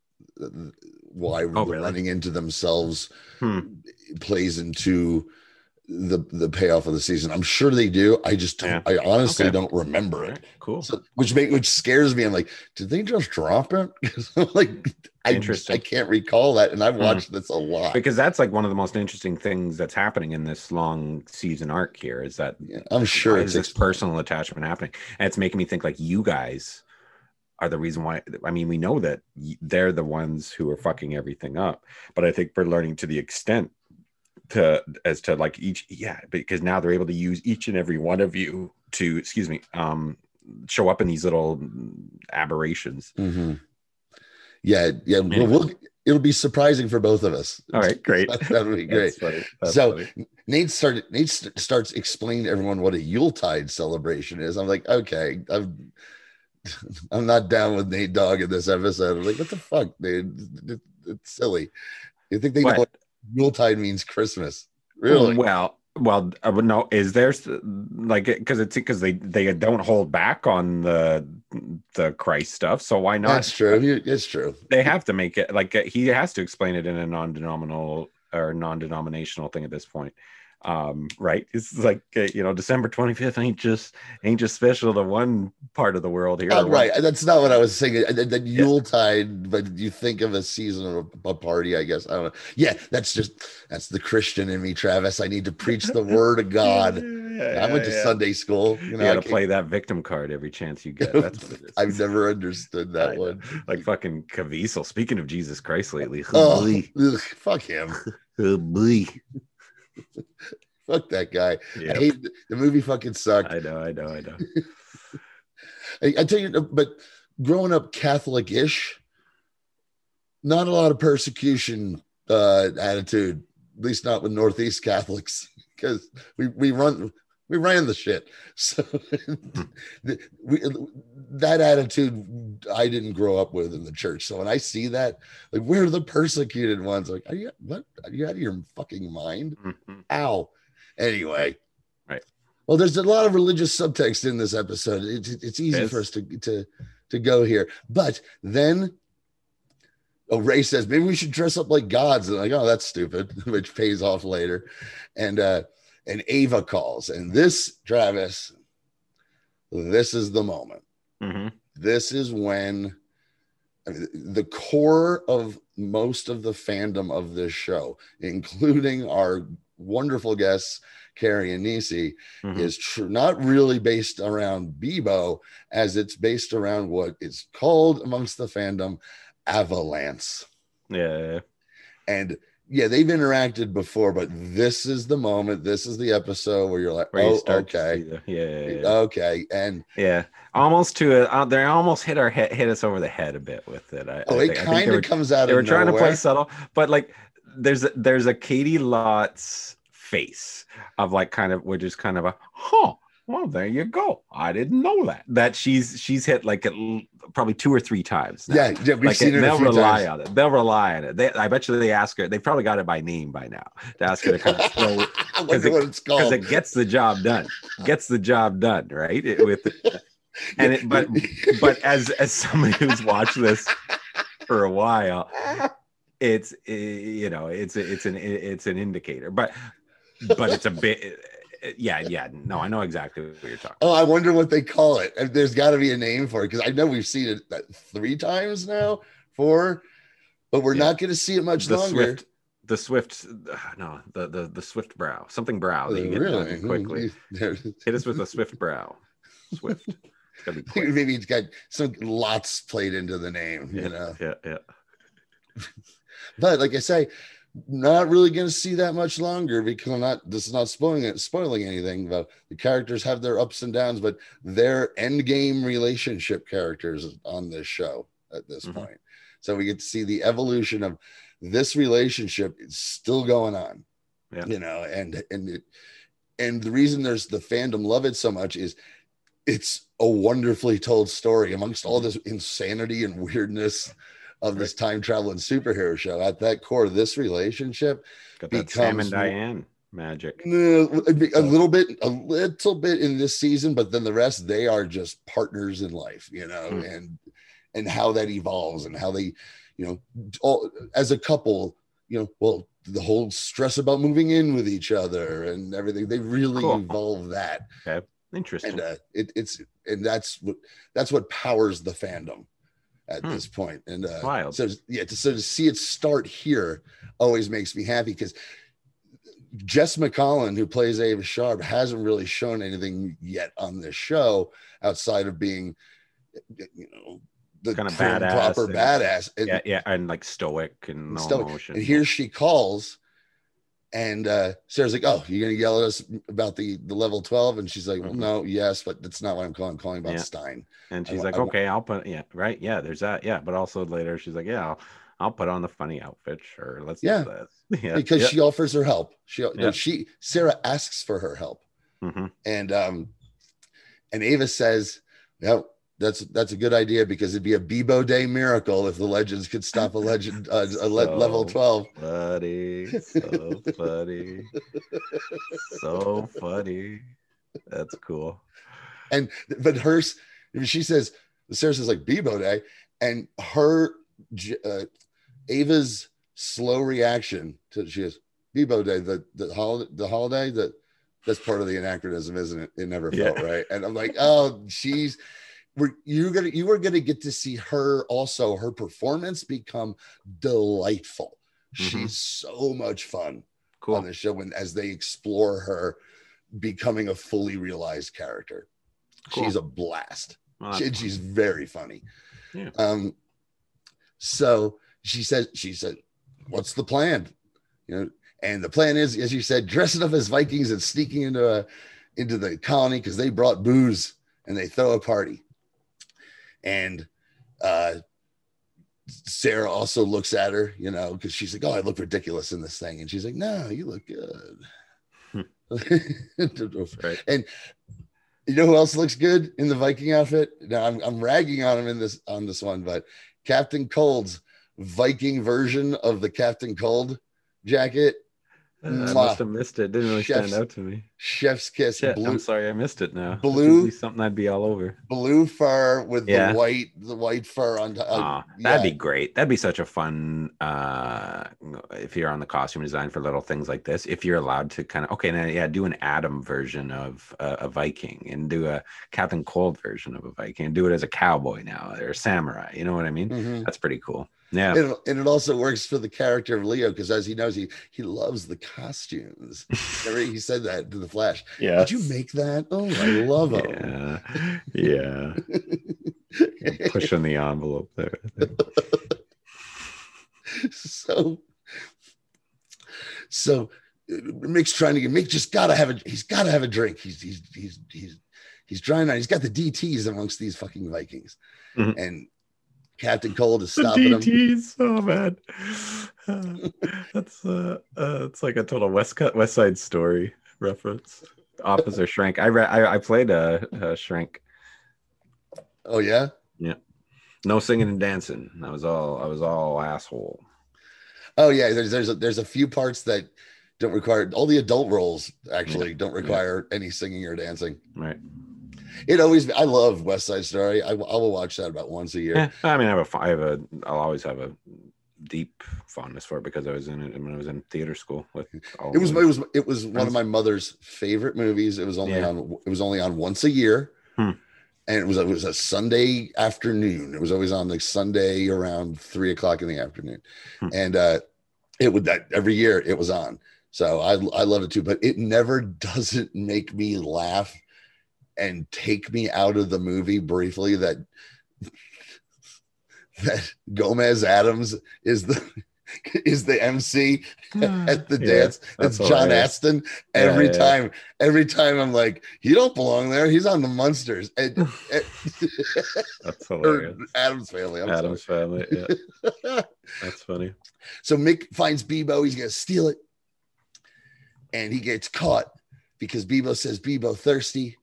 why oh, really? running into themselves hmm. plays into the the payoff of the season. I'm sure they do. I just don't, yeah. I honestly okay. don't remember it. Cool. So, which make which scares me. I'm like, did they just drop it? (laughs) Because like I just, I can't recall that, and I've hmm. watched this a lot because that's like one of the most interesting things that's happening in this long season arc here. Is that yeah, I'm sure it's this personal attachment happening, and it's making me think like you guys are the reason why i mean we know that they're the ones who are fucking everything up but i think we're learning to the extent to as to like each yeah because now they're able to use each and every one of you to excuse me um show up in these little aberrations mm-hmm. yeah yeah anyway. we'll, it'll be surprising for both of us all right (laughs) great that would be great That's so funny. nate started nate st- starts explaining to everyone what a yuletide celebration is i'm like okay i've (laughs) I'm not down with Nate Dogg in this episode. I'm like, what the fuck, dude? It's silly. You think they what? know what Yuletide means Christmas? Really? Well, well, uh, would know. Is there like because it's because they they don't hold back on the the Christ stuff, so why not? That's true. It's true. They have to make it like uh, he has to explain it in a non-denominational or non-denominational thing at this point um right? It's like uh, you know december 25th ain't just ain't just special to one part of the world here oh, right. that's not what i was saying. The, the yeah. yuletide but you think of a season of a party i guess. I don't know. Yeah that's just that's the christian in me travis. I need to preach the word of (laughs) god. Yeah, i went to sunday school you know you gotta play that victim card every chance you get. That's what it (laughs) is. i've never understood that one. Like fucking caviezel. Speaking of jesus christ lately oh, ugh, fuck him. (laughs) Oh. (laughs) Fuck that guy. Yep. I hate the movie. Fucking sucked. I know. I know. I know. (laughs) I, I tell you, but growing up Catholic-ish, not a lot of persecution uh, attitude. At least not with Northeast Catholics, (laughs) because we we run we ran the shit. (laughs) So we, that attitude I didn't grow up with in the church. So when I see that, like we're the persecuted ones, like are you what are you out of your fucking mind? Mm-hmm. Ow. Anyway. Right. Well, there's a lot of religious subtext in this episode. It's it's easy for us to to to go here. But then oh, Ray says maybe we should dress up like gods. And like, oh, that's stupid, (laughs) which pays off later. And uh and Ava calls. And this, Travis, this is the moment. Mm-hmm. This is when I mean, the core of most of the fandom of this show, including our wonderful guests, Carrie and Nisi, mm-hmm. is tr- not really based around Beebo as it's based around what is called amongst the fandom Avalance. Yeah. And yeah, they've interacted before, but this is the moment. This is the episode where you're like, where oh, you okay, the, yeah, yeah, yeah, okay, and yeah, almost to it. Uh, they almost hit our head, hit us over the head a bit with it. I, oh, I it kind of comes out. They were trying nowhere. to play subtle, but like, there's a, there's a Caity Lotz face of like kind of which is kind of a huh well, there you go. I didn't know that. That she's she's hit like it probably two or three times. Now. Yeah, yeah, we've like seen it, They'll rely times. on it. They'll rely on it. They, I bet you they ask her. They probably got it by name by now to ask her to kind of (laughs) throw because it, it, it, gets the job done. Gets the job done, right? It, with (laughs) and it, but but as as somebody who's watched this for a while, it's eh, you know it's it's an it's an indicator, but but it's a bit yeah yeah no I know exactly what you're talking. Oh, I wonder what they call it. There's got to be a name for it because I know we've seen it uh, three times now, four, but we're yeah. not going to see it much the longer. Swift, the swift no the the the swift brow something brow that you get really? quickly (laughs) hit us with a swift brow swift it's (laughs) maybe it's got some lots played into the name yeah, you know yeah yeah (laughs) but like i say not really going to see that much longer because I'm not this is not spoiling it spoiling anything but the characters have their ups and downs but their end game relationship characters on this show at this mm-hmm. point so we get to see the evolution of this relationship is still going on yeah. you know and and it, and the reason there's the fandom love it so much is it's a wonderfully told story amongst all this insanity and weirdness of this time traveling superhero show at that core this relationship becomes Sam and Diane magic a little bit a little bit in this season but then the rest they are just partners in life you know mm. and and how that evolves and how they you know, all, as a couple, you know, well, the whole stress about moving in with each other and everything. They really cool. evolve that. Okay. Interesting. And uh, it, it's and that's what that's what powers the fandom at hmm. this point. And uh, Wild. so yeah, to, so to see it start here always makes me happy because Jes Macallan, who plays Ava Sharp, hasn't really shown anything yet on this show outside of being, you know, the kind of badass proper and, badass. And, yeah, yeah, and like stoic and no stoic. emotion. And here she calls, and uh, Sara's like, "Oh, you're gonna yell at us about the the level 12?" And she's like, "Well, mm-hmm. no, yes, but that's not what I'm calling. I'm calling about yeah. Stein." And she's I, like, I, "Okay, I'll put yeah, right, yeah, there's that, yeah." But also later, she's like, "Yeah, I'll, I'll put on the funny outfit, sure, let's yeah, (laughs) yeah, because yeah. she offers her help. She yeah. she Sara asks for her help, mm-hmm. and um, and Ava says, "Yeah." That's that's a good idea because it'd be a Beebo Day miracle if the legends could stop a legend uh, a le- (laughs) level 12 funny so funny so funny. That's cool. And but hers she says Sara says like Beebo Day and her uh, ava's slow reaction to she is Beebo Day the the holiday the holiday that that's part of the anachronism isn't it? It never felt yeah. right. And i'm like oh she's we're, you're gonna you are gonna get to see her also her performance become delightful. Mm-hmm. She's so much fun cool. on the show when as they explore her becoming a fully realized character. Cool. She's a blast. Well, she, she's very funny. Yeah. Um. So she said she said, "What's the plan?" You know, and the plan is, as you said, dressing up as Vikings and sneaking into a into the colony because they brought booze and they throw a party and uh, Sara also looks at her, you know, because she's like, "Oh, I look ridiculous in this thing," and she's like, "No, you look good." (laughs) right. And you know who else looks good in the Viking outfit? Now I'm, I'm ragging on him in this on this one, but Captain Cold's Viking version of the Captain Cold jacket I must have missed it. Didn't really Chef's, stand out to me. Chef's kiss. Shit, blue, I'm sorry, I missed it. Now blue, something I'd be all over. Blue fur with yeah. the white, the white fur on top. Uh, that'd be great. That'd be such a fun. uh If you're on the costume design for little things like this, if you're allowed to kind of okay, now yeah, do an Adam version of uh, a Viking and do a Captain Cold version of a Viking and do it as a cowboy now or a samurai. You know what I mean? Mm-hmm. That's pretty cool. Yeah, and, and, it also works for the character of Leo because, as he knows, he he loves the costumes. (laughs) he said that to the Flash. Yeah, did you make that? Oh, I love them. Yeah, yeah. (laughs) Pushing the envelope there. so, so Mick's trying to get Mick just gotta have a he's gotta have a drink. He's he's he's he's he's trying out. He's got the DTS amongst these fucking Vikings, mm-hmm. and Captain Cold is (laughs) stopping the DTs, him. Oh man, uh, (laughs) that's uh, uh, it's like a total West West Side Story reference. Officer Schrank. I read. I, I played a, a Schrank. Oh yeah. Yeah. No singing and dancing. I was all. I was all asshole. Oh yeah. There's there's a, there's a few parts that don't require all the adult roles actually yeah. don't require yeah. any singing or dancing. Right. It always. I love West Side Story. I, I will watch that about once a year. Yeah, I mean, I have a, I have a, I'll always have a deep fondness for it because I was in it when I was in theater school with. It was. It was. It was one of my mother's favorite movies. It was only Yeah. on. It was only on once a year, Hmm. and it was. It was a Sunday afternoon. It was always on like Sunday around three o'clock in the afternoon, Hmm. and uh, it would that every year it was on. So I I love it too, but it never (laughs) doesn't make me laugh and take me out of the movie briefly that that Gomez Addams is the is the MC hmm. at the Yeah, dance. that's That's John hilarious. Astin. Every yeah, yeah. time, every time I'm like, he don't belong there. He's on the Munsters and, (laughs) and- That's (laughs) hilarious. Addams family. I'm Adam's family. Yeah, (laughs) that's funny. so Mick finds Beebo. He's gonna steal it, and he gets caught because Beebo says Beebo thirsty.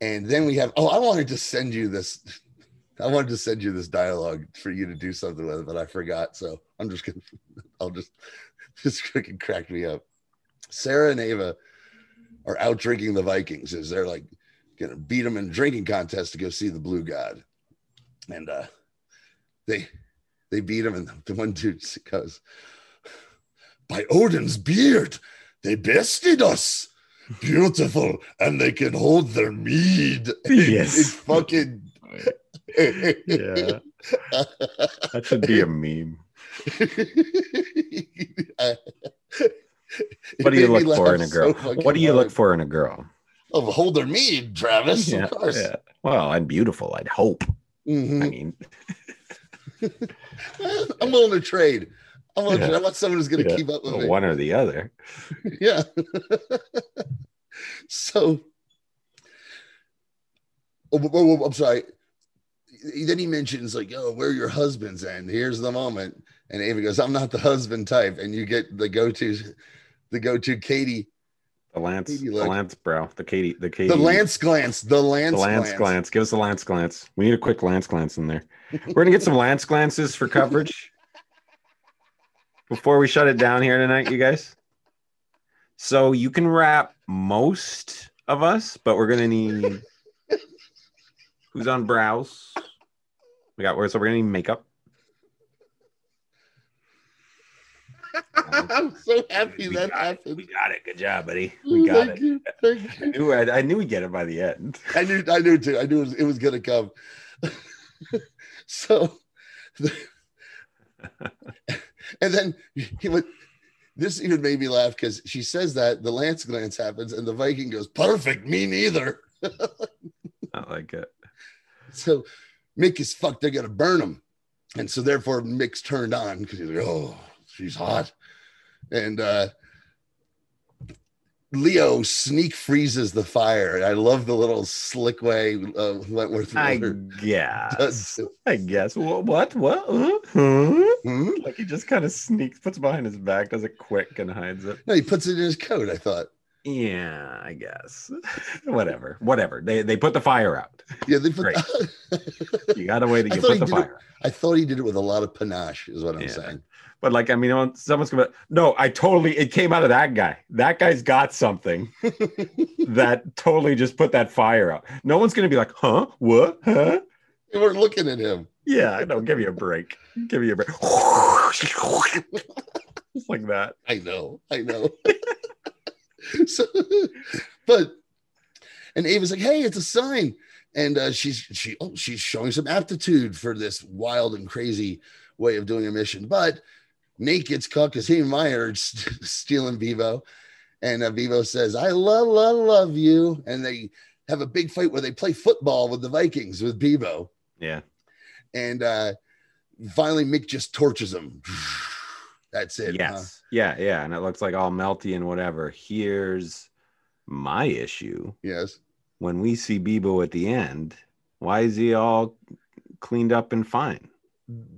And then we have. Oh, I wanted to send you this. (laughs) I wanted to send you this dialogue for you to do something with, but I forgot. So I'm just gonna. (laughs) I'll just. (laughs) This freaking cracked me up. Sara and Ava are out drinking the Vikings as they're like gonna beat them in drinking contest to go see the Blue God, and uh they they beat him, and the one dude goes, "By Odin's beard, they bested us." Beautiful, and they can hold their mead. Yes. it's fucking. (laughs) Yeah, that should be a meme. (laughs) What do you look for in a girl? what do you look for in a girl? Oh, hold their mead, Travis. Yeah, of course. yeah. Well, I'm beautiful. I'd hope. Mhm. I mean, (laughs) I'm willing to trade. Willing to, Yeah. I want someone who's going to Yeah. keep up with me. one or the other. (laughs) Yeah. (laughs) so, oh, oh, I'm sorry. Then he mentions like, "Oh, where are your husbands?" And here's the moment, and Ava goes, "I'm not the husband type," and you get the go-to, the go-to Caity, The Lance, Caity the. Lance brow, the Caity, the Caity, the Lance glance, the Lance, the Lance glance. glance. Give us a Lance glance. We need a quick Lance glance in there. We're gonna get some Lance glances for coverage (laughs) before we shut it down here tonight, you guys. So you can wrap most of us, but we're gonna need who's on brows. We got where so we're gonna need makeup. (laughs) I'm so happy We that got it. happened. We got it. Good job, buddy. We got Thank it. you. Thank I you. knew I, I knew we'd get it by the end. I knew, I knew too. I knew it was, it was gonna come. (laughs) so, (laughs) and then he would. This even made me laugh because she says that the Lance glance happens, and the Viking goes, "Perfect, me neither." (laughs) I like it. So Mick is fucked. They're gonna burn him, and so therefore Mick's turned on because he's like, "Oh, she's hot," and uh Leo sneak freezes the fire. I love the little slick way uh, Wentworth I guess. I guess. What? What? What? Huh? Hmm? Like he just kind of sneaks, puts it behind his back, does it quick, and hides it. No, he puts it in his coat. I thought. Yeah, I guess. (laughs) Whatever. Whatever. They they put the fire out. Yeah, they put. (laughs) Great. (laughs) You got a way that You put the did it- fire. I thought he did it with a lot of panache. Is what I'm Yeah. saying. But like, I mean, someone's gonna. No, I totally. It came out of that guy. That guy's got something that totally just put that fire out. No one's gonna be like, huh? What? Huh? They were looking at him. Yeah, I know. Give me a break. Give me a break. Just like that. I know, I know. (laughs) so, but and Ava's like, "Hey, it's a sign," and uh, she's she oh she's showing some aptitude for this wild and crazy way of doing a mission. But Nate gets caught because he and Maya are st- stealing Beebo, and uh, Beebo says, "I love, love, love you," and they have a big fight where they play football with the Vikings with Beebo, Yeah. and uh, finally Mick just torches him. (laughs) That's it. huh? Yes. Yeah. Yeah. And it looks like all melty and whatever. Here's my issue. Yes. When we see Beebo at the end, why is he all cleaned up and fine?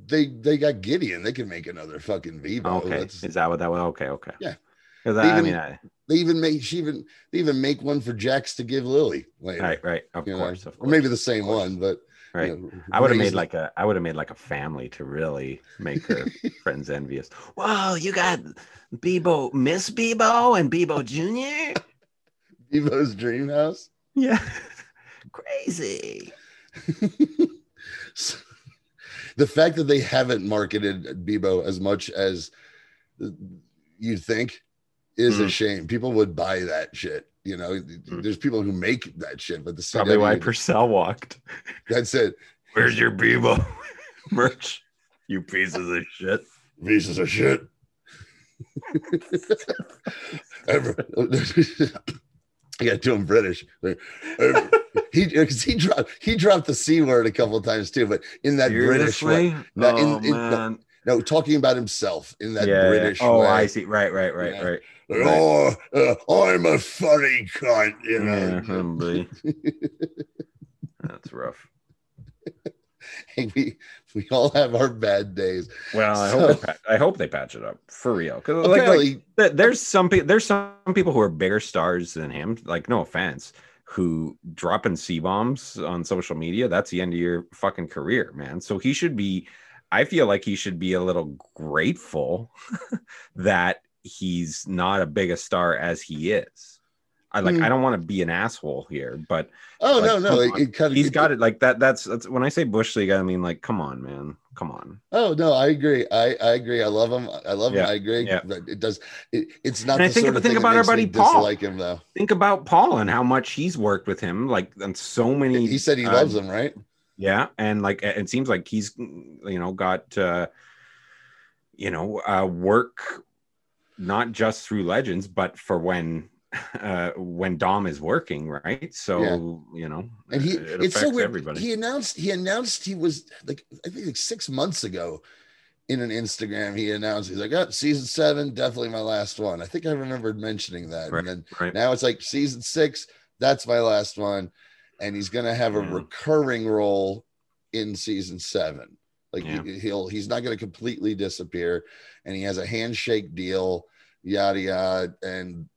they they got Gideon. They can make another fucking Beebo. Okay. That's- Is that what that was? Okay. Okay. Yeah. Because They I, I even- mean, I, they even make she even they even make one for Jax to give Lily later. right. Right. Of you know, course. Or maybe the same course. one, but you Right. know, I would have made like a I would have made like a family to really make her (laughs) friends envious. Whoa, you got Beebo, Miss Beebo, and Beebo Junior. Beebo's dream house. Yeah, (laughs) Crazy. (laughs) So, the fact that they haven't marketed Beebo as much as you'd think is a Mm. shame. People would buy that shit. You know, Mm. there's people who make that shit, but the Probably why Purcell walked. that's it. Where's your Beebo (laughs) merch? You pieces of shit. Pieces of shit. Ever- I got to him British. he because he dropped he dropped the c word a couple of times too, but in that British way. Seriously? No, in- oh, in- no, talking about himself in that yeah, yeah. British Oh, way. I see. Right, right, right, Yeah. right. Oh, uh, I'm a funny cunt, you know. Yeah. (laughs) That's rough. Hey, we we all have our bad days. Well, I So- hope they I hope they patch it up for real. Because like, like there's some people there's some people who are bigger stars than him. Like no offense, who dropping c bombs on social media. That's the end of your fucking career, man. So he should be. I feel like he should be a little grateful (laughs) that he's not a big a star as he is. I like. Hmm. I don't want to be an asshole here, but oh like, no, no, it, it kind of he's got it like that. That's that's when I say bush league. I mean like, come on, man, come on. Oh no, I agree. I, I agree. I love him. I love Yeah, him. I agree. yeah. But it does. It, it's not And I think- sort of think thing about our buddy Paul. dislike him though. Think about Paul and how much he's worked with him, like on so many. He said he uh, loves him, right? Yeah, and like it seems like he's you know got uh you know uh work not just through legends but for when (laughs) uh when Dom is working, right? So, you know, And he, it it's so weird. everybody. He announced, he announced he was like, I think like six months ago in an Instagram. He announced he's like, oh, season seven, definitely my last one. I think I remembered mentioning that. Right. And then right. now it's like season six, that's my last one. And he's gonna have a Yeah. recurring role in season seven. Like Yeah. he, he'll he's not gonna completely disappear, and he has a handshake deal, yada yada, and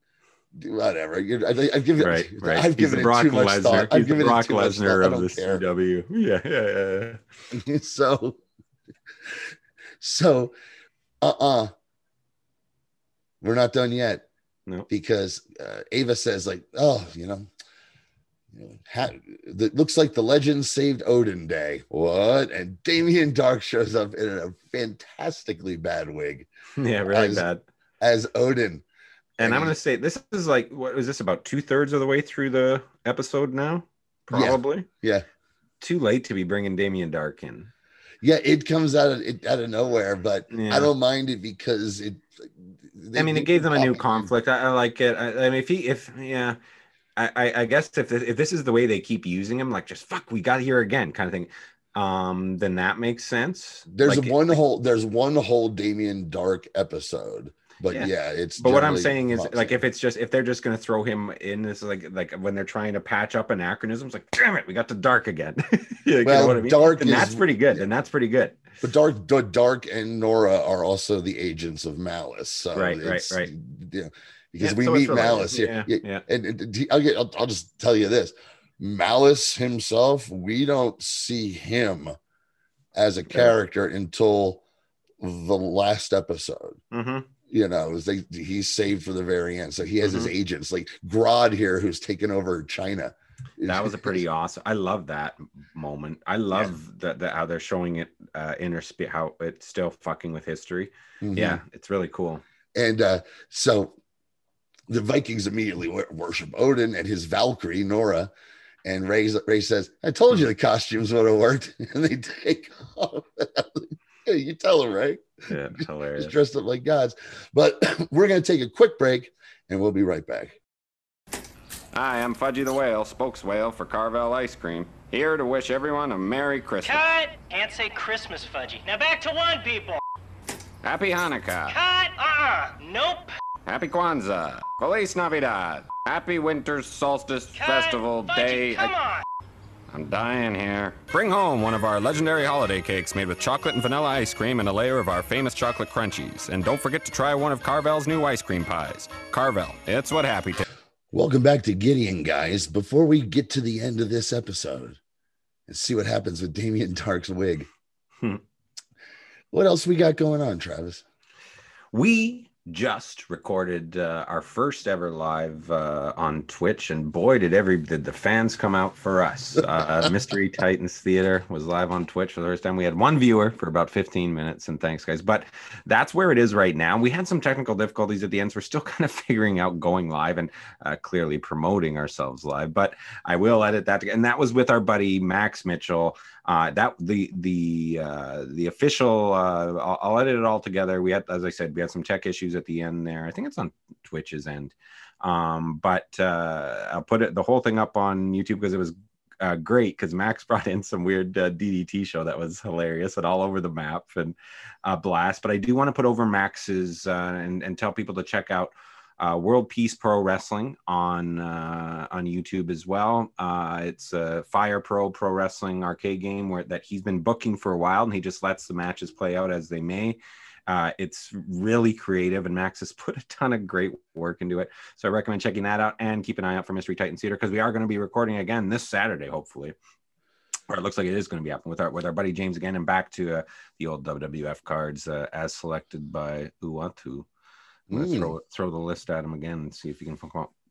whatever. You're, I, I've given Right, right. I've given it Brock too much Lesnar. thought. I've He's given Brock it too much thought. Lesnar of the care. CW. (laughs) Yeah, yeah, yeah. (laughs) so (laughs) so uh-uh we're not done yet No. because uh, ava says like oh you know, ha- it looks like the legend saved odin day what and Damien Darhk shows up in a fantastically bad wig (laughs) Yeah, really As- bad. as odin And and I'm he- gonna say this is like what is this about two thirds of the way through the episode now? Probably. yeah Too late to be bringing Damien Darhk in. yeah it comes out of it out of nowhere but Yeah. i don't mind it because it I mean, it gave them a new conflict. I, I like it. I, I mean, if he, if yeah, I, I, guess if this, if this is the way they keep using him, like just fuck, we got here again, kind of thing, um, then that makes sense. There's Like, one whole there's one whole Damien Darhk episode, but Yeah. yeah, it's. But what I'm saying is, like, if it's just if they're just gonna throw him in this, like, like when they're trying to patch up anachronisms, like, damn it, we got to Darhk again. Yeah, (laughs) you Well, know what I mean? Darhk and that's pretty good. And that's pretty good. but Darhk, Darhk and Nora are also the agents of Mallus. So Right, right, right. Yeah, because Yeah, we so meet related. Mallus here. Yeah, Yeah, yeah. And, and he- I'll get. I'll, I'll just tell you this: Mallus himself, we don't see him as a character until the last episode. hmm you know, they he's saved for the very end. So he has his Mm-hmm. agents like Grodd here, who's taken over China. That was a pretty awesome. I love that moment. I love that that how they're showing it uh interspe how it's still fucking with history. Mhm. Yeah, it's really cool. And uh, so the Vikings immediately worship Odin and his Valkyrie Nora. And Ray, Ray says, "I told you the costumes would have worked." (laughs) And they take off. (laughs) Yeah, you tell him, right? Yeah, (laughs) He's hilarious. dressed up like gods. But (clears throat) we're going to take a quick break, and we'll be right back. Hi, I'm Fudgy the Whale, spokes whale for Carvel Ice Cream. Here to wish everyone a Merry Christmas. Cut! And say Christmas fudgy. Now back to one, people. Happy Hanukkah. Cut! Uh-uh. Nope. Happy Kwanzaa. Feliz Navidad. Happy Winter Solstice Cut! Festival Fudgy, Day. Come I- on. I'm dying here. Bring home one of our legendary holiday cakes made with chocolate and vanilla ice cream and a layer of our famous chocolate crunchies. And don't forget to try one of Carvel's new ice cream pies. Carvel, it's what happy tastes. Welcome back to Gideon, guys. Before we get to the end of this episode and see what happens with Damien Darhk's wig, Hmm. what else we got going on, Travis? We just recorded uh, our first ever live uh, on Twitch, and boy, did every did the fans come out for us. Uh, Mystery Titans Theater was live on Twitch for the first time. We had one viewer for about 15 minutes, and thanks, guys. But that's where it is right now. We had some technical difficulties at the end, so we're still (laughs) kind of figuring out going live and uh, clearly promoting ourselves live. But I will edit that, and that was with our buddy Max Mitchell. Uh, that the the uh, the official. Uh, I'll, I'll, edit it all together. We had, as I said, we had some tech issues at the end there. I think it's on Twitch's end, um, but uh, I'll put it the whole thing up on YouTube because it was uh, great because Max (laughs) brought in some weird uh, DDT show that was hilarious and all over the map and uh, blast. But I do want to put over Max's uh, and, and tell people to check out uh, World Peace Pro Wrestling on uh, on YouTube as well. Uh, it's a Fire Pro Pro Wrestling arcade game where that he's been booking for a while, and he just lets the matches play out as they may. Uh, it's really creative, and Max has (laughs) put a ton of great work into it. So I recommend checking that out and keep an eye out for Mystery Titan Theater because we are going to be recording again this Saturday, hopefully. Or it looks like it is going to be happening with our with our buddy James again, and back to uh, the old WWF cards uh, as selected by Uatu. Mm. Throw throw the list at him again and see if you can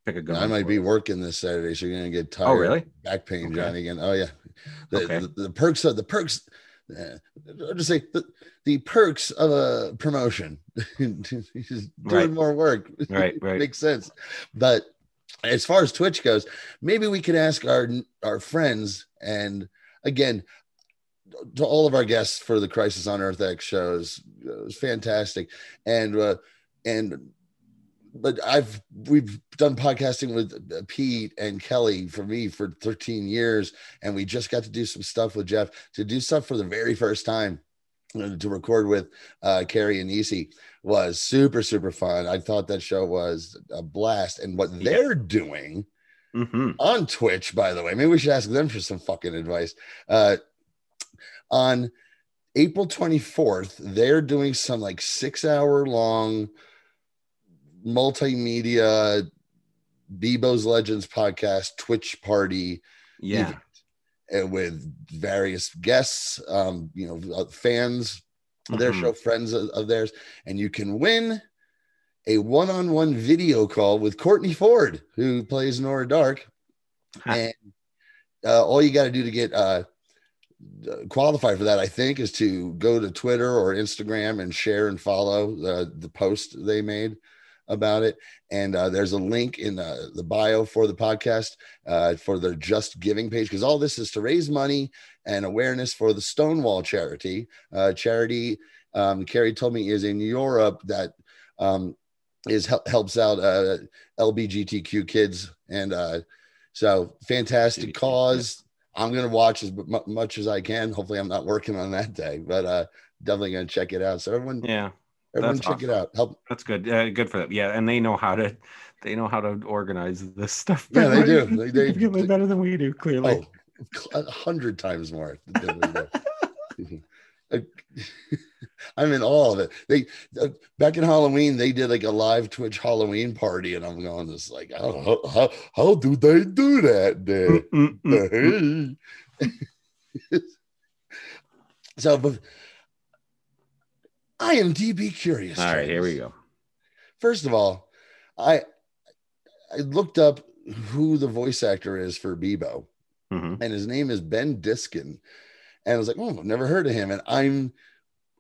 pick a good. I might be working this Saturday, so you're gonna get tired. Oh, really? Back pain, okay. Johnny again. Oh yeah. The, okay. the, the perks of the perks. Uh, I'll just say the, the perks of a promotion. (laughs) He's doing right. more work. Right, right. (laughs) Makes sense. But as far as Twitch goes, maybe we could ask our our friends and again to all of our guests for the Crisis on Earth X shows. It was fantastic, and uh, and but I've we've done podcasting with Pete and Kelly for me for 13 years, and we just got to do some stuff with Jeff to do stuff for the very first time uh, to record with uh, Carrie and Nisi was super super fun. I thought that show was a blast, and what they're doing mm-hmm. on Twitch, by the way, maybe we should ask them for some fucking advice. Uh, on April 24th, they're doing some like six hour long multimedia Beebo's Legends podcast Twitch party. Yeah. Event, with various guests, um, you know, uh, fans, mm-hmm. their show, friends of, of theirs, and you can win a one-on-one video call with Courtney Ford, who plays Nora Darhk. and uh, all you got to do to get uh, qualify for that, I think, is to go to Twitter or Instagram and share and follow the, the post they made about it. And uh, there's a link in the, the bio for the podcast uh, for their Just Giving page because all this is to raise money and awareness for the Stonewall charity. Uh, charity, um, Carrie told me, is in Europe that um, is helps out uh, LBGTQ kids. And uh, so fantastic cause. I'm going to watch as much as I can. Hopefully, I'm not working on that day, but uh, definitely going to check it out. So everyone, yeah, Everyone That's check awesome. it out. Help. That's good. Uh, good for them. Yeah, and they know how to they know how to organize this stuff. Yeah, they do. (laughs) They, they, they better than we do. Clearly, oh, a hundred times more. (laughs) (laughs) I'm in all of it. They uh, back in Halloween, they did like a live Twitch Halloween party, and I'm going this like, how, how, how do they do that? There? so, but IMDb curious. All right, here we go. First of all, I I looked up who the voice actor is for Beebo, mm-hmm. and his name is Ben Diskin. And I was like, oh, I've never heard of him. And I'm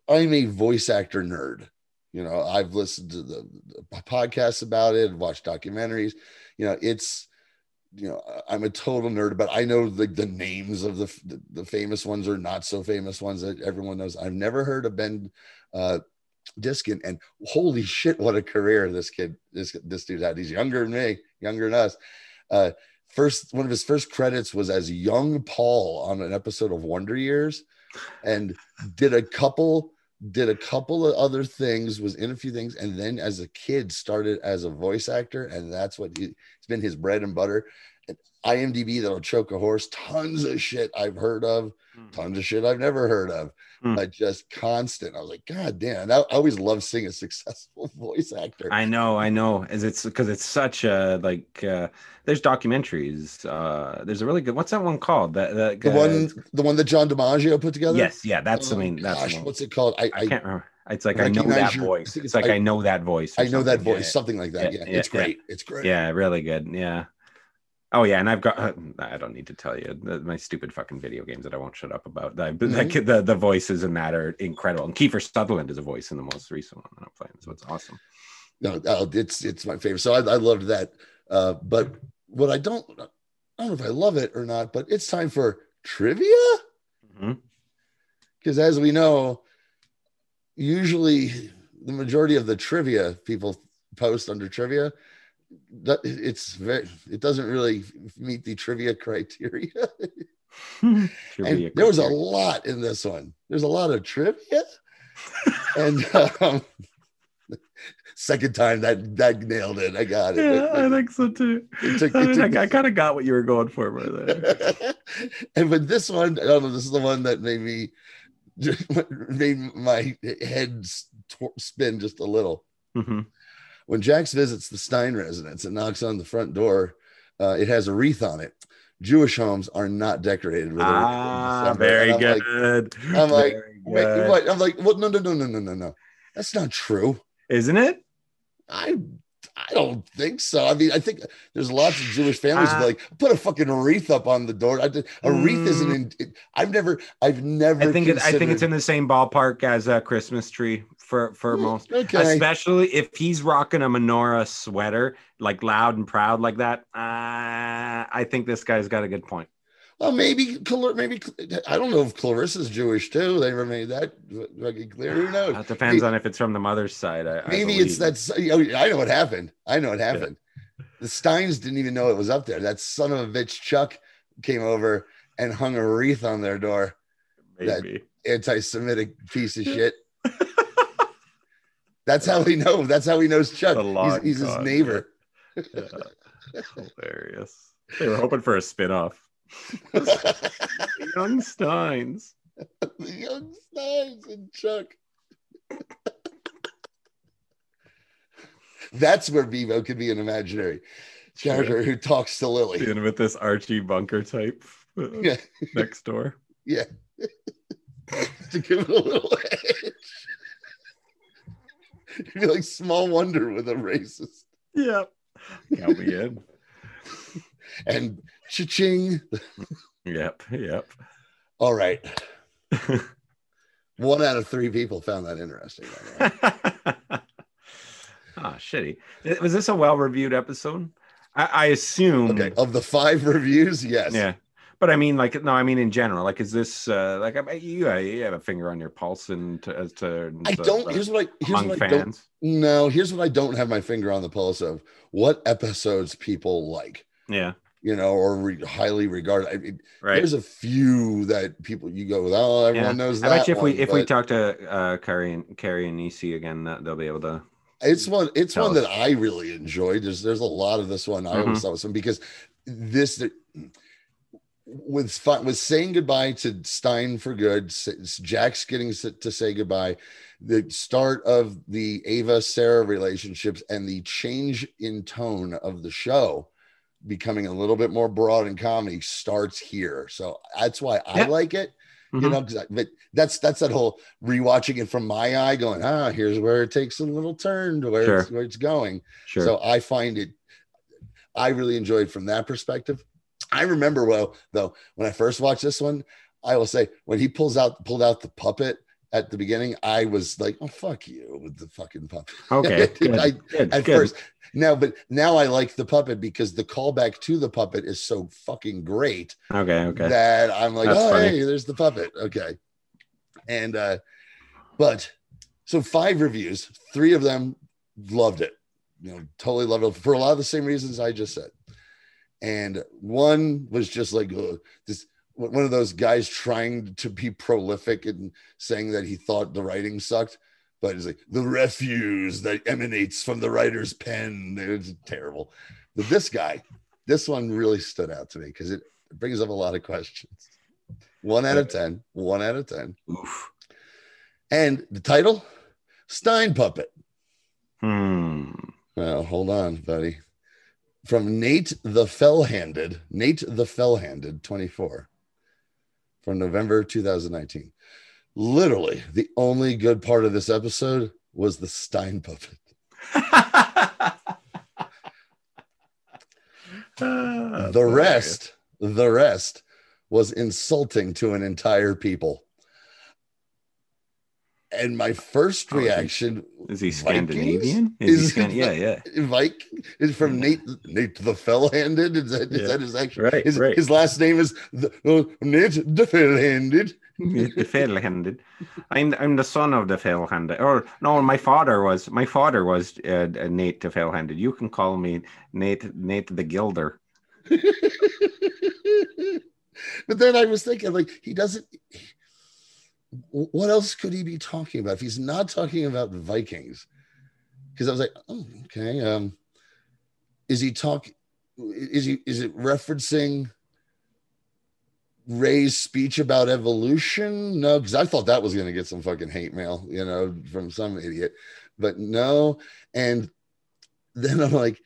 I'm a voice actor nerd. You know, I've listened to the, the podcasts about it, watched documentaries. You know, it's you know, I'm a total nerd, but I know the, the names of the, the, the famous ones or not so famous ones that everyone knows. I've never heard of Ben uh, Diskin, and holy shit, what a career this kid, this this dude had. He's younger than me, younger than us. Uh, first, one of his first credits was as young Paul on an episode of Wonder Years, and did a couple did a couple of other things, was in a few things, and then as a kid started as a voice actor, and that's what he, it's been his bread and butter. And IMDb that'll choke a horse. Tons of shit I've heard of, tons of shit I've never heard of, Hmm. but just constant. I was like, God damn! I, I always love seeing a successful (laughs) voice actor. I know, I know. Is it's because it's such a like. uh There's documentaries. uh There's a really good. What's that one called? That the, the one, the one that John DiMaggio put together. Yes, yeah. That's Oh, I mean that's gosh, what's it called? I, I I, can't remember. It's like I know that your- voice. It's like I- I, know that voice. I know that voice, something like that. Yeah, Yeah, yeah, it's yeah. great. It's great. Yeah, really good. Yeah. Oh yeah, and I've got. uh, I don't need to tell you the, my stupid fucking video games that I won't shut up about. The, Mhm. like, the the voices in that are incredible. And Kiefer Sutherland is a voice in the most recent one that I'm playing, so it's awesome. No, it's it's my favorite. So I, I loved that. Uh, but what I don't, I don't know if I love it or not. But it's time for trivia because, as we know, usually the majority of the trivia people post under trivia. That- It's very. It doesn't really meet the trivia (laughs) criteria. (laughs) Trivia there was a lot in this one. There's a lot of trivia, and um, (laughs) second time that that nailed it. I got it. Yeah, I think so too. It took- I, mean, took- I, I kind of got what you were going for by there. and but this one, I don't know. This is the one that made me made my head spin just a little. Mhm. When Jax visits the Stein residence and knocks on the front door, uh, it has a wreath on it. Jewish homes are not decorated with a wreath. Ah, very I'm like, good. I'm like, Wait, what? I'm like, well, no, no, no, no, no, no, no. That's not true. Isn't it? I I don't think so. I mean, I think there's lots of Jewish families Uh, like put a fucking wreath up on the door. I did, a wreath isn't in. It, I've never, I've never. I think it, I think it's in the same ballpark as a Christmas tree for for most. Okay, Especially if he's rocking a menorah sweater, like loud and proud like that. Uh, I think this guy's got a good point. well, maybe, maybe I don't know if Clarissa's Jewish too. They never made that fucking clear. Who knows? That depends on if it's from the mother's side. I, I Maybe it's believe. that's. oh, I know what happened. I know what happened. The Steins didn't even know it was up there. That son of a bitch Chuck came over and hung a wreath on their door. that- anti-Semitic piece of (laughs) shit. That's how we know. That's how he knows Chuck. He's, he's his neighbor. Yeah. (laughs) Hilarious. They were hoping for a spin-off. (laughs) Young Steins. the young Steins and Chuck. (laughs) That's where Beebo could be an imaginary character who talks to Lily. Dealing with this Archie Bunker type uh, Yeah, next door. yeah. to give it a little edge. You'd be like small wonder with a racist. Yep. Count me in. And cha-ching. Yep. Yep. All right. One out of three people found that interesting. by the way. (laughs) Ah, shitty. Was this a well-reviewed episode? I, I assume. Okay, of the five reviews, yes. Yeah. But I mean, like, no, I mean in general. Like, is this uh, like I- you? uh, You have a finger on your pulse, and to, as to I don't. Here's what I. Here's what I don't. No, here's what I don't have my finger on the pulse of. What episodes people like, Yeah. you know, or re- highly regard. I mean, Right. There's a few that people you go with. Oh, everyone Yeah. knows I that. bet you if we one," if we talk to uh, Carrie and Carrie and Nisi again, that they'll be able to. it's one. It's Tell one us. that I really enjoyed. There's there's a lot of this one I Mhm. always thought was fun because this with fun with saying goodbye to Stein for good. Jax's getting to say goodbye. The start of the Ava Sara relationships and the change in tone of the show becoming a little bit more broad in comedy starts here. So that's why I Yeah. like it. You Mhm. know, I- but that's that's that whole rewatching it from my eye, going, ah, here's where it takes a little turn to where, it's, where it's going. Sure. So I find it, I really enjoyed from that perspective. I remember well though when I first watched this one, I will say when he pulls out pulled out the puppet at the beginning, I was like, oh fuck you with the fucking puppet. (laughs) okay. Good. I- good, At good. first, now but now I like the puppet because the callback to the puppet is so fucking great Okay. Okay. that I'm like, That's oh funny. hey, there's the puppet. Okay. And uh, but so five reviews, three of them loved it. You know, totally loved it for a lot of the same reasons I just said. And one was just like uh, this one of those guys trying to be prolific and saying that he thought the writing sucked, but it's like the refuse that emanates from the writer's pen. It's terrible. But this guy, this one really stood out to me because it brings up a lot of questions. One out of 10, one out of 10. Oof. And the title Stein Puppet. Hmm. Well, hold on, buddy. From Nate the Fell Handed, Nate the Fell Handed 24 from November 2019. Literally, the only good part of this episode was the Stein puppet. (laughs) Ah, the rest, the rest was insulting to an entire people. And my first Oh, is he- reaction Is he? Scandinavian? Is, he Scan- yeah, yeah. Vike is from Nate Nate the Fell Handed. Is that, is Yeah. that his actual Right, his, right. his last name is the, uh, Nate the Fell Handed. the fail-handed. I'm I'm the son of the fail-handed. Or no, my father was my father was uh, Nate the fail-handed. You can call me Nate Nate the Gilder. (laughs) but then I was thinking, like, he doesn't. What else could he be talking about if he's not talking about Vikings? Because I was like, oh, okay. Um, is he talk? Is he? Is it referencing Ray's speech about evolution? No, because I thought that was going to get some fucking hate mail, you know, from some idiot. But no, and then I'm like,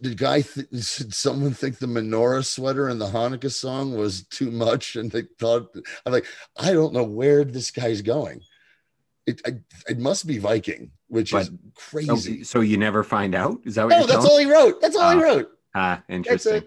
the guy th- did someone think the menorah sweater and the hanukkah song was too much? And they thought i'm like i don't know where this guy's going. It I, it must be viking which is crazy. Oh, so you never find out? Is that what no you're that's all he wrote. That's all he Ah, wrote. Ah, interesting.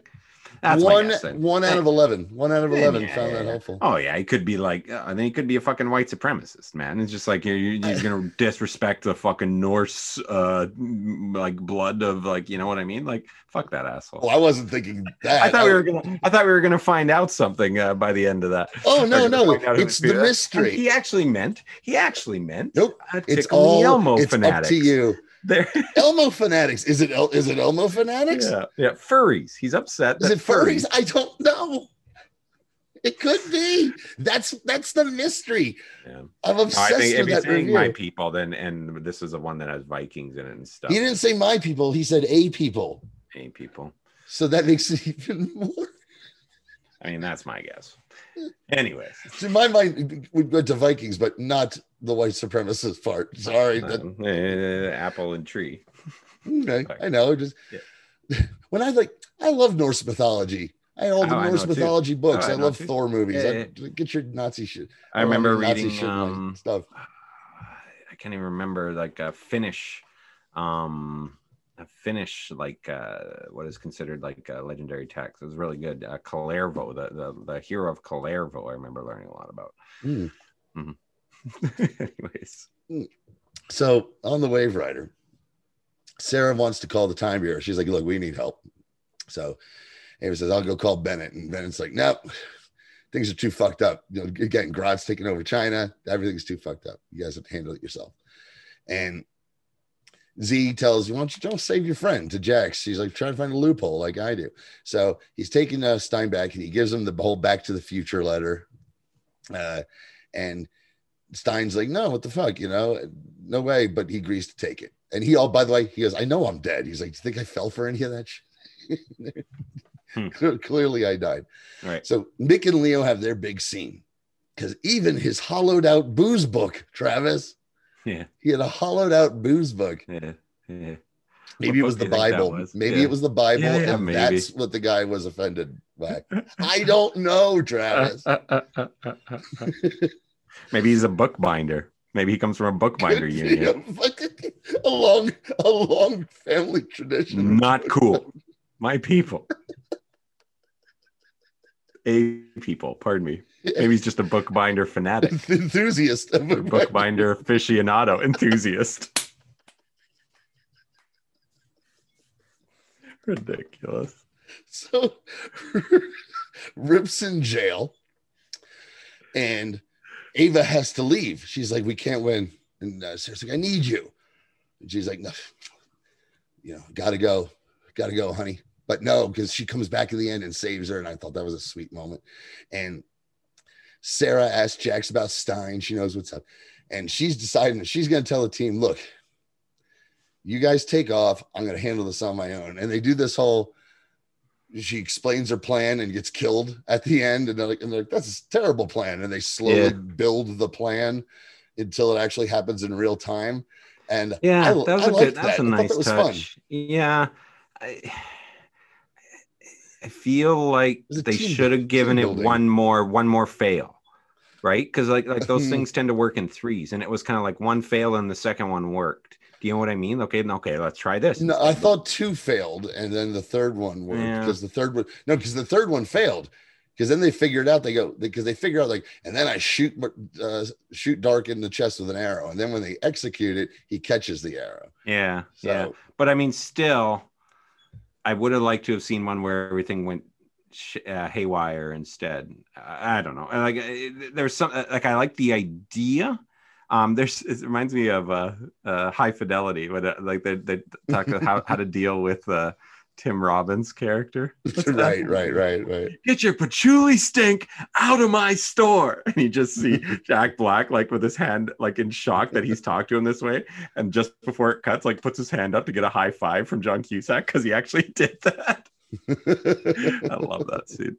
It. That's one guess one out of 11 one out of 11 yeah, found yeah, that yeah. helpful Oh yeah, he could be like, uh, I think he could be a fucking white supremacist, man. It's just like you're, you're you're gonna (laughs) disrespect the fucking Norse, uh, like blood of like, you know what I mean? Like, fuck that asshole. well i wasn't thinking that I thought we were gonna, I thought we were gonna find out something uh, by the end of that. oh no (laughs) no find out who it's the doing that. mystery He actually meant, he actually meant, Nope, it's tickle all Elmo it's fanatics. up to you There, (laughs) elmo fanatics is it El- is it elmo fanatics yeah, yeah, furries. He's upset. Is it furries? I don't know. It could be. That's that's the mystery. Yeah. I'm No, I obsessed think with he's that saying review. my people, then and this is the one that has Vikings in it and stuff. He didn't say my people. He said a people. A people. So that makes it even more. I mean, that's my guess. Anyways, So in my mind, we went to Vikings, but not the white supremacist part. Sorry. that- um, eh, apple and tree. okay, I know. Just (laughs) when I like, I love Norse mythology. I had all the Oh, Norse know too. mythology books. Oh, I I, love too. Thor movies. Yeah, I- get your Nazi shit. I remember Nazi reading shit um, stuff. (sighs) I can't even remember like a Finnish, um, Finnish like uh, what is considered like a legendary text. It was really good. Uh, Kalervo, the, the the hero of Kalervo. I remember learning a lot about. Mm. Mhm. (laughs) Anyways, So on the Wave Rider, Sara wants to call the time bureau. She's like, "Look, we need help." So Ava says, "I'll go call Bennett," and Bennett's like, "Nope, things are too fucked up. You know, again, Grodd's taking over China. Everything's too fucked up. You guys have to handle it yourself." And Z tells, "Why don't you don't save your friend?" To Jax, she's like, "Try to find a loophole like I do." So he's taking uh, Steinbeck and he gives him the whole Back to the Future letter, uh, and Stein's like, no, what the fuck, you know, no way. But he agrees to take it. And he all, by the way, he goes, I know I'm dead. He's like, do you think I fell for any of that shit? (laughs) Hmm. Clearly I died. all right. So Mick and Leo have their big scene because even his hollowed out booze book, Travis, Yeah, he had a hollowed out booze book. yeah, yeah. Maybe it book was do the you think that Bible. was? Maybe Yeah. it was the Bible. Yeah, yeah, and maybe. that's what the guy was offended by. I don't know, Travis. (laughs) Maybe he's a bookbinder. Maybe he comes from a bookbinder union. a, fucking- a long, a long family tradition. Not cool. My people. (laughs) A people, pardon me. Maybe he's just a bookbinder fanatic, (laughs) enthusiast of a bookbinder aficionado enthusiast. (laughs) Ridiculous. So (laughs) Rip's in jail, and Ava has to leave. She's like, "We can't win," and uh, Sara's like, "I need you," and she's like, "No, you know, gotta go, gotta go, honey." But no, because she comes back at the end and saves her, and I thought that was a sweet moment. And Sara asks Jax about Stein. She knows what's up, and she's deciding that she's going to tell the team, "Look, you guys take off. I'm going to handle this on my own." And they do this whole she explains her plan and gets killed at the end, and they're like, and they're like that's a terrible plan, and they slowly Yeah. build the plan until it actually happens in real time. And Yeah, I, that was I a good. That's that. a I thought nice touch. Yeah, I, I feel like they should have given it building. one more, one more fail, right? Because like like those Mhm. things tend to work in threes, and it was kind of like one fail and the second one worked. Do you know what I mean? Okay, okay, let's try this. No, I thought two failed, and then the third one worked Yeah. because the third one no, because the third one failed. Because then they figured out they go because they figure out like, and then I shoot uh, shoot Darhk in the chest with an arrow, and then when they execute it, he catches the arrow. Yeah, So yeah. But I mean, still, I would have liked to have seen one where everything went sh- uh, haywire instead. I, I don't know. Like, uh, there's some uh, like I like the idea. Um, there's it reminds me of uh, uh High Fidelity, uh, like they they talk about how how to deal with uh Tim Robbins' character. (laughs) Right, right, right, right. Get your patchouli stink out of my store. (laughs) And you just see Jack Black like with his hand like in shock that he's talked to him this way. And just before it cuts, like puts his hand up to get a high five from John Cusack because he actually (laughs) did that. I love that scene.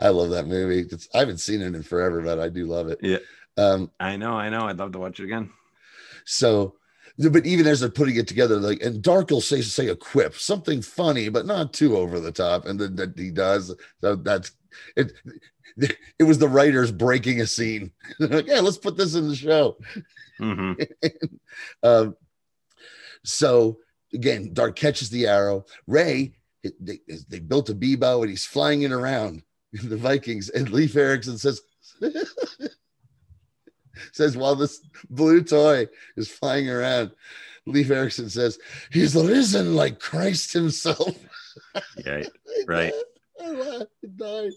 I love that movie. It's, I haven't seen it in forever, but I do love it. Yeah. Um, I know, I know. I'd love to watch it again. so, but even as they're putting it together, like, and Darhk will say say a quip, something funny, but not too over the top, and then that he does. So that's it. (laughs) It was the writers breaking a scene. like, (laughs) yeah, let's put this in the show. hmm (laughs) um, so again, Darhk catches the arrow. Ray, they, they built a Beebo and he's flying it around the Vikings. And Leif Erikson says, says while this blue toy is flying around, Leif Erikson says, he's risen like Christ himself. Right. (laughs) right, I died.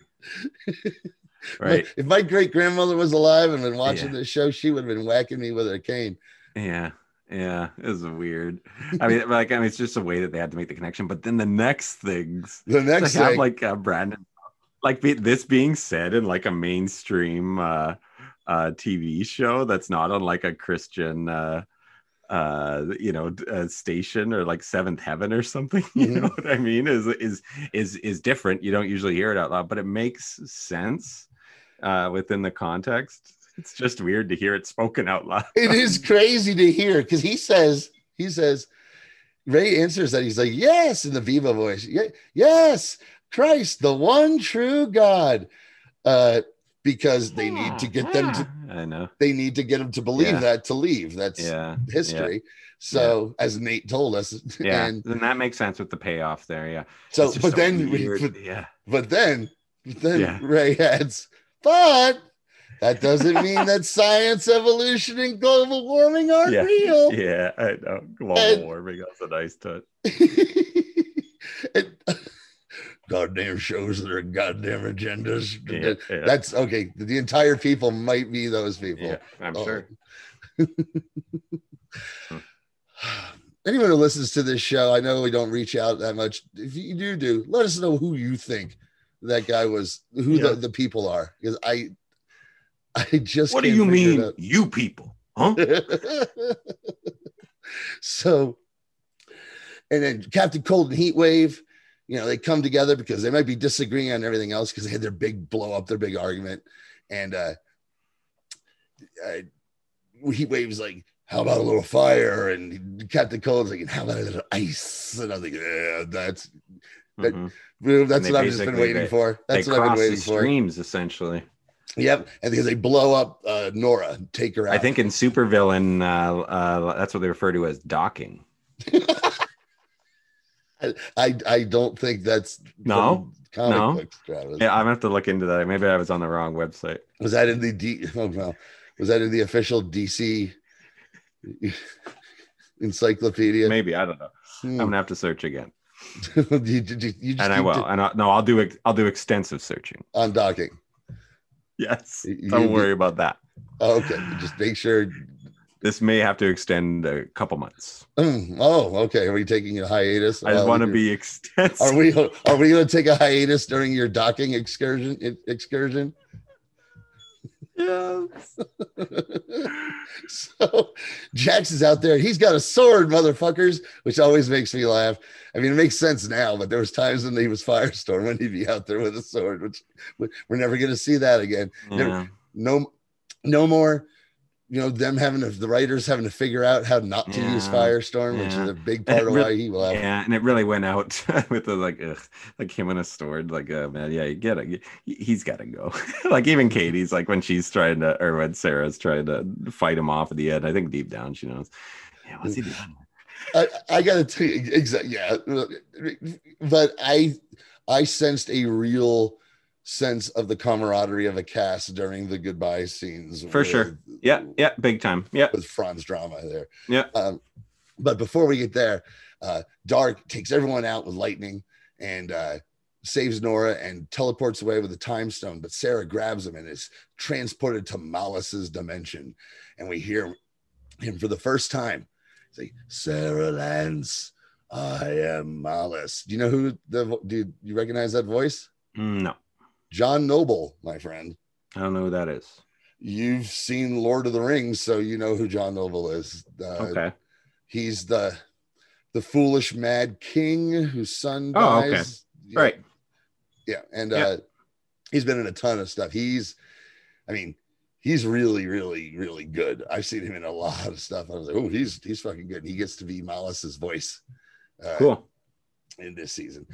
(laughs) right. If my great grandmother was alive and been watching Yeah. this show, she would have been whacking me with her cane. Yeah. Yeah, it was weird. I mean, (laughs) like, I mean, it's just a way that they had to make the connection. But then the next things, The next have thing, like uh, Brandon, like be, this being said in like a mainstream uh, uh, TV show that's not on like a Christian, uh, uh, you know, uh, station or like Seventh Heaven or something. (laughs) You Mhm. know what I mean? Is is is is different. You don't usually hear it out loud, but it makes sense uh, within the context. It's just weird to hear it spoken out loud. it is (laughs) crazy to hear because he says he says ray answers that he's like yes in the Beebo voice "Ye- yes christ the one true god uh because they need to get them to I know. they need to get them to believe Yeah. that to leave that's Yeah. history so as nate told us Yeah. and then that makes sense with the payoff there. Yeah. so It's just but then weird. but, yeah. but then then Yeah. ray adds but that doesn't mean that science evolution and global warming aren't Yeah. real Yeah, I know. Global And- warming. That's a nice touch. (laughs) And- goddamn shows that are goddamn agendas. Yeah, yeah, That's okay. The entire people might be those people. yeah, I'm Oh. sure. (laughs) Anyone who listens to this show, I know we don't reach out that much. If you do, do let us know who you think that guy was, who the, the people are, because I, I just What do you mean, you people? Huh? (laughs) so, and then Captain Cold and Heat Wave, you know, they come together because they might be disagreeing on everything else because they had their big blow up, their big argument. And uh, uh Heat Wave's like, how about a little fire? And Captain Cold's like, how about a little ice? And I was like, yeah, that's That- Mhm. that's what I've just been waiting they- for. That's what I've been waiting for. streams essentially. Yep. And because they blow up uh, Nora, take her out. I think in supervillain, uh, uh, that's what they refer to as docking. (laughs) I I don't think that's No? comic No? books, Travis. Yeah, I'm gonna have to look into that. Maybe I was on the wrong website. Was that in the D? (laughs) Oh no, was that in the official DC (laughs) encyclopedia? Maybe I don't know. Hmm. I'm gonna have to search again, (laughs) you, you- you just and I will. to- And I, no, I'll do. I'll do extensive searching. on docking. Yes, don't worry about that. Oh, okay, just make sure. This may have to extend a couple months. Mm, oh, okay. Are we taking a hiatus? I just want to be (laughs) extensive. Are we? Are we going to take a hiatus during your docking excursion? Excursion. Yes. (laughs) so Jax is out there. He's got a sword, motherfuckers, which always makes me laugh. I mean, it makes sense now, but there was times when he was Firestorm when he'd be out there with a sword, which we're never going to see that again. Yeah. Never- no, no more. You know, them having to, the writers having to figure out how not to use Yeah. Firestorm, which is a big part of re- why he will have. Yeah, and it really went out (laughs) with the like, ugh, like him in a sword. Like, uh, man, yeah, you get it. He's got to go. (laughs) like even Caity's like when she's trying to, or when Sara's trying to fight him off at the end. I think deep down she knows. Yeah, what's he doing? I, I gotta tell you exactly yeah but i i sensed a real sense of the camaraderie of a cast during the goodbye scenes For sure. Yeah, yeah, big time. Yeah, with franz drameh there Yeah. um, but before we get there uh darhk takes everyone out with lightning and uh saves nora and teleports away with a time stone but sara grabs him and is transported to mallus's dimension and we hear him for the first time say sara lance i am malice do you know who the do you recognize that voice Mm, no, john noble my friend I don't know who that is. you've seen lord of the rings so you know who john noble is uh, Okay, He's the the foolish mad king whose son Oh, okay. dies. Yeah, right. Yeah, and Yeah. uh he's been in a ton of stuff. He's I mean, he's really, really, really good. I've seen him in a lot of stuff. I was like, oh, he's he's fucking good. He gets to be Mallus's voice uh, Cool. in this season.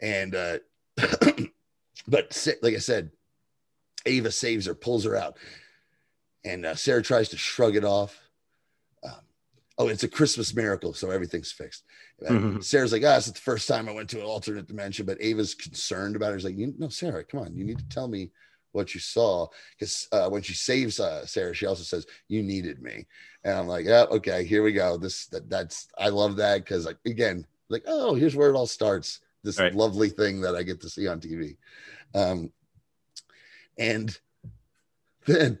And uh (clears throat) but like I said, Ava saves her, pulls her out, and uh, Sara tries to shrug it off. Um, oh, it's a Christmas miracle, so everything's fixed. Mhm. Sara's like, ah, it's the first time I went to an alternate dimension, but Ava's concerned about it. She's like, you, no, Sara, come on, you need to tell me what you saw. Because uh, when she saves uh, Sara, she also says, you needed me. And I'm like, yeah, okay, here we go. This that, that's I love that because like again, like, oh, here's where it all starts. This Right. lovely thing that I get to see on TV. Um, and then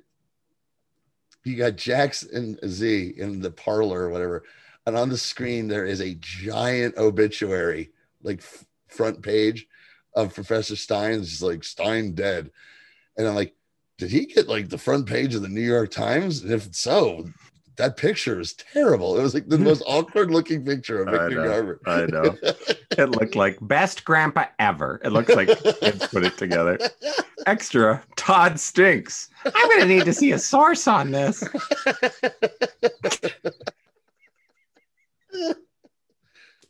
you got Jax and Z in the parlor or whatever. And on the screen, there is a giant obituary, like f- front page of Professor Stein. It's like Stein dead. And I'm like, did he get like the front page of the New York Times? And if so, that picture is terrible. It was like the most (laughs) awkward looking picture of I Victor know. Garber. I know. It looked like best grandpa ever. It looks like kids put it together. Extra, Todd stinks. I'm gonna need to see a source on this.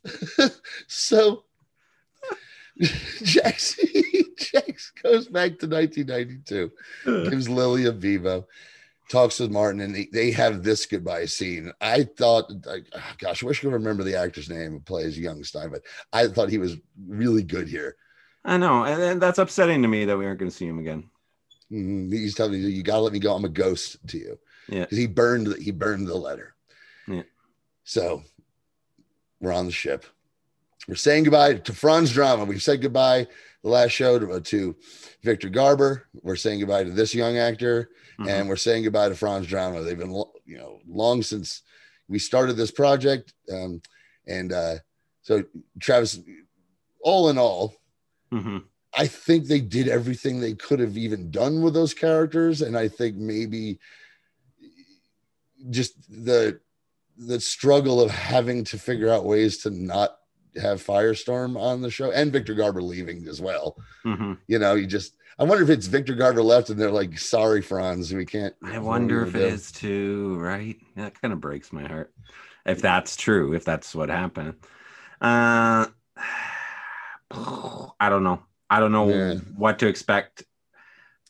(laughs) so Jax, (laughs) Jax goes back to 1992, gives Lily a Beebo, talks with Martin, and they, they have this goodbye scene. I thought, like, ah, gosh, I wish I could remember the actor's name who plays young Stein, but I thought he was really good here. I know, and and that's upsetting to me that we aren't gonna see him again. Mhm. He's telling me, you gotta let me go. I'm a ghost to you. Yeah. Because he burned he burned the letter. Yeah. So we're on the ship. We're saying goodbye to Franz Drameh. We've said goodbye the last show to, to Victor Garber. We're saying goodbye to this young actor, Mhm. and we're saying goodbye to Franz Drameh. They've been you know long since we started this project. Um, and uh, so Travis, all in all, Mhm. I think they did everything they could have even done with those characters, and I think maybe just the the struggle of having to figure out ways to not have Firestorm on the show and Victor Garber leaving as well. Mhm. You know, you just I wonder if it's Victor Garber left and they're like, "Sorry, Franz, we can't." I wonder if it is too, right? That kind of breaks my heart. If that's true, if that's what happened. Uh (sighs) I don't know. I don't know Yeah. what to expect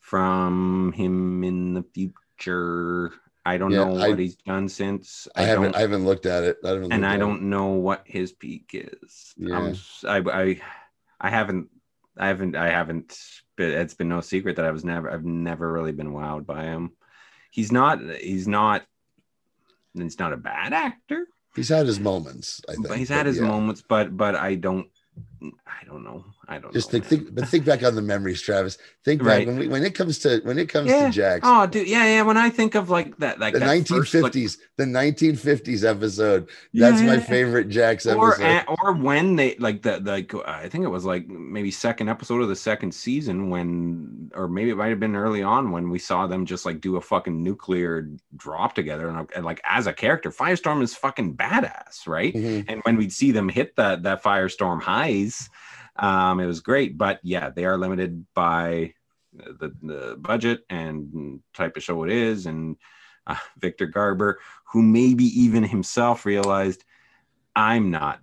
from him in the future. I don't Yeah, know I- what he's done since. I haven't. I haven't looked at it. I and I don't know what his peak is. Yeah. I'm I, I, I haven't, I haven't, I haven't. It's been no secret that I was never, I've never really been wowed by him. He's not, he's not, he's not a bad actor. He's had his moments. I think But he's but had his yeah. moments, but but I don't, I don't know. I don't Just know. think, think, but think back on the memories, Travis. Think back when, we, when it comes to when it comes yeah. to Jax. Oh, dude, yeah, yeah. When I think of like that, like the nineteen fifties, like, the nineteen fifties episode. That's my Yeah. favorite Jax or episode. a- or when they like the like I think it was like maybe second episode of the second season when or maybe it might have been early on when we saw them just like do a fucking nuclear drop together and, and like as a character Firestorm is fucking badass right Mhm. and when we'd see them hit that that Firestorm highs um it was great but yeah they are limited by the, the budget and type of show it is and uh, Victor Garber who maybe even himself realized I'm not.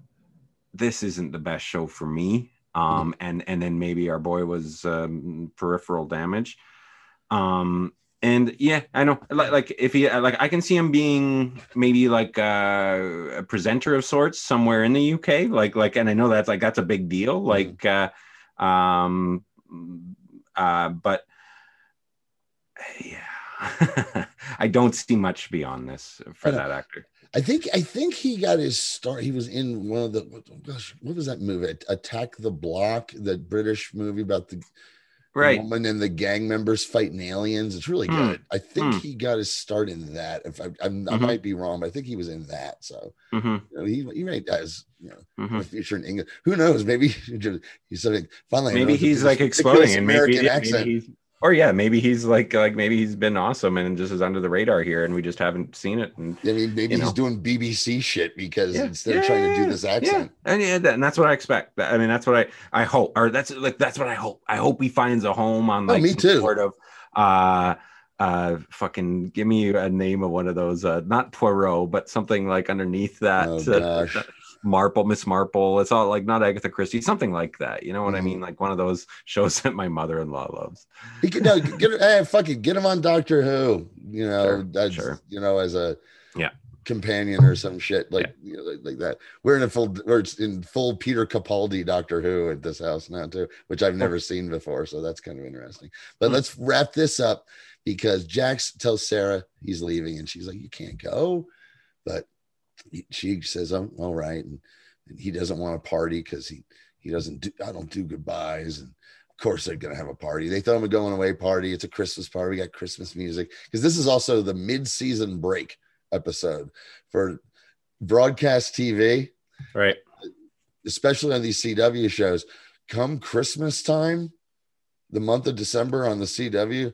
This isn't the best show for me. Um, and and then maybe our boy was um, peripheral damage. Um, and yeah, I know. Like, like if he like, I can see him being maybe like uh, a presenter of sorts somewhere in the UK. Like like, and I know that's like that's a big deal. Like, uh, um, uh, but yeah, (laughs) I don't see much beyond this for that actor. I think I think he got his start. He was in one of the what, gosh, what was that movie? Attack the Block, that British movie about the Right. woman and the gang members fighting aliens. It's really Hmm. good. I think Hmm. he got his start in that. If I, I'm, I might be wrong, but I think he was in that. So hmm you know, he he might as you know hmm a future in England. Who knows? Maybe (laughs) he's something. Finally, maybe he's like exploding and maybe, American accent. maybe he's or yeah maybe he's like like maybe he's been awesome and just is under the radar here and we just haven't seen it and I mean, maybe he's know. doing BBC shit because Yeah, instead of yeah, trying to do this yeah. accent. and yeah that- and that's what i expect i mean that's what i i hope or that's like that's what i hope i hope he finds a home on Oh, like me too. sort of uh uh fucking give me a name of one of those uh not poirot but something like underneath that Oh, uh, gosh. that- marple miss marple it's all like not agatha christie something like that you know what i Mhm. mean like one of those shows (laughs) that my mother-in-law loves He could no, get hey, fuck it, get him on Doctor Who. You know, Sure, that's sure. you know, as a Yeah. companion or some shit like you know, like, like that. We're in a full we're in full Peter Capaldi Doctor Who at this house now too, which I've never seen before, so that's kind of interesting. But Hmm. let's wrap this up because Jax tells Sara he's leaving, and she's like, "You can't go," but she says, "I'm all right," and, and he doesn't want to party because he he doesn't do I don't do goodbyes and of course they're gonna have a party. They throw him a going away party. It's a Christmas party. We got Christmas music because this is also the mid-season break episode for broadcast TV, right especially on these CW shows. Come Christmas time, the month of December on the CW,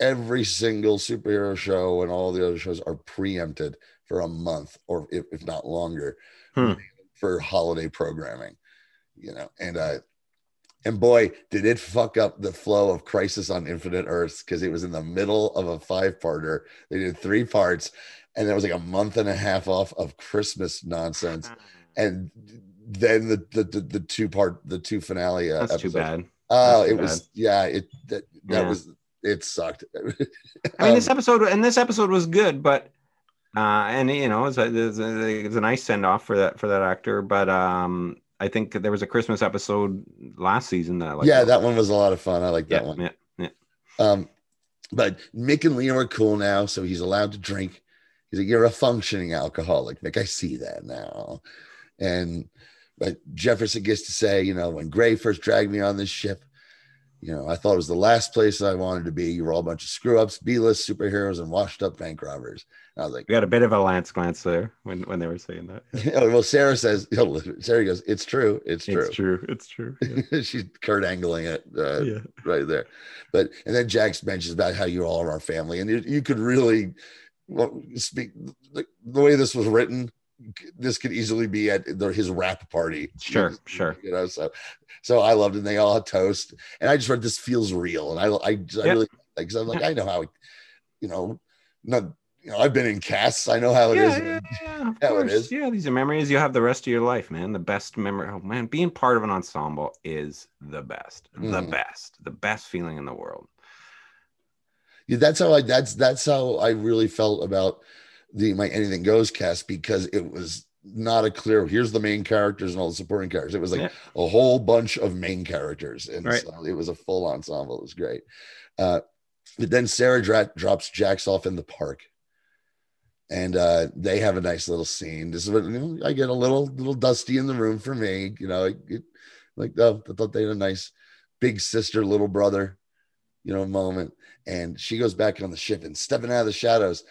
every single superhero show and all the other shows are preempted for a month or if, if not longer Hmm. for holiday programming you know and uh and boy did it fuck up the flow of crisis on infinite earths because it was in the middle of a five parter they did three parts and there was like a month and a half off of christmas nonsense. And then the the, the, the two part the two finale uh, that's too bad. Oh That's it too was yeah it that, that Yeah. was it sucked. I mean, (laughs) Um, this episode and this episode was good, but uh, and you know, it's a, it's a, it's a nice send off for that for that actor. But um, I think there was a Christmas episode last season that I like. yeah that one was a lot of fun i like that yeah, one yeah, yeah. Um, but Mick and Leo are cool now, so he's allowed to drink. He's like, "You're a functioning alcoholic, Mick. I see that now." And but Jefferson gets to say, you know, when Gray first dragged me on this ship, you know, I thought it was the last place I wanted to be. You were all a bunch of screw ups, B list superheroes, and washed up bank robbers. And I was like, We got a bit of a lance glance there when when they were saying that. (laughs) oh, well, Sara says, (laughs) Sara goes, it's true, it's true. It's true. It's true. Yeah. (laughs) She's Kurt angling it. Uh, yeah. right there. But and then Jax mentions about how you all are our family, and you, you could really well, speak the, the way this was written. This could easily be at his rap party. Sure, sure. You know, so so I loved it. And they all had toast, and I just read this feels real, and I I, I really like because I'm like I know how, you know, not you know I've been in casts. I know how it is. yeah, yeah, (laughs) yeah, of how course. is. Yeah, these are memories you have the rest of your life, man. The best memory. Oh man, being part of an ensemble is the best. The Mhm. best. The best feeling in the world. Yeah, that's how I that's that's how I really felt about the my anything goes cast because it was not a clear here's the main characters and all the supporting characters. It was like Yeah. a whole bunch of main characters, and Right. so it was a full ensemble. It was great. Uh, but then Sara dra- drops Jax off in the park, and uh, they have a nice little scene. This is what you know, I get a little little dusty in the room for me. You know, it, it- Like, oh, I thought they had a nice big sister, little brother, you know, moment. And she goes back on the ship and stepping out of the shadows.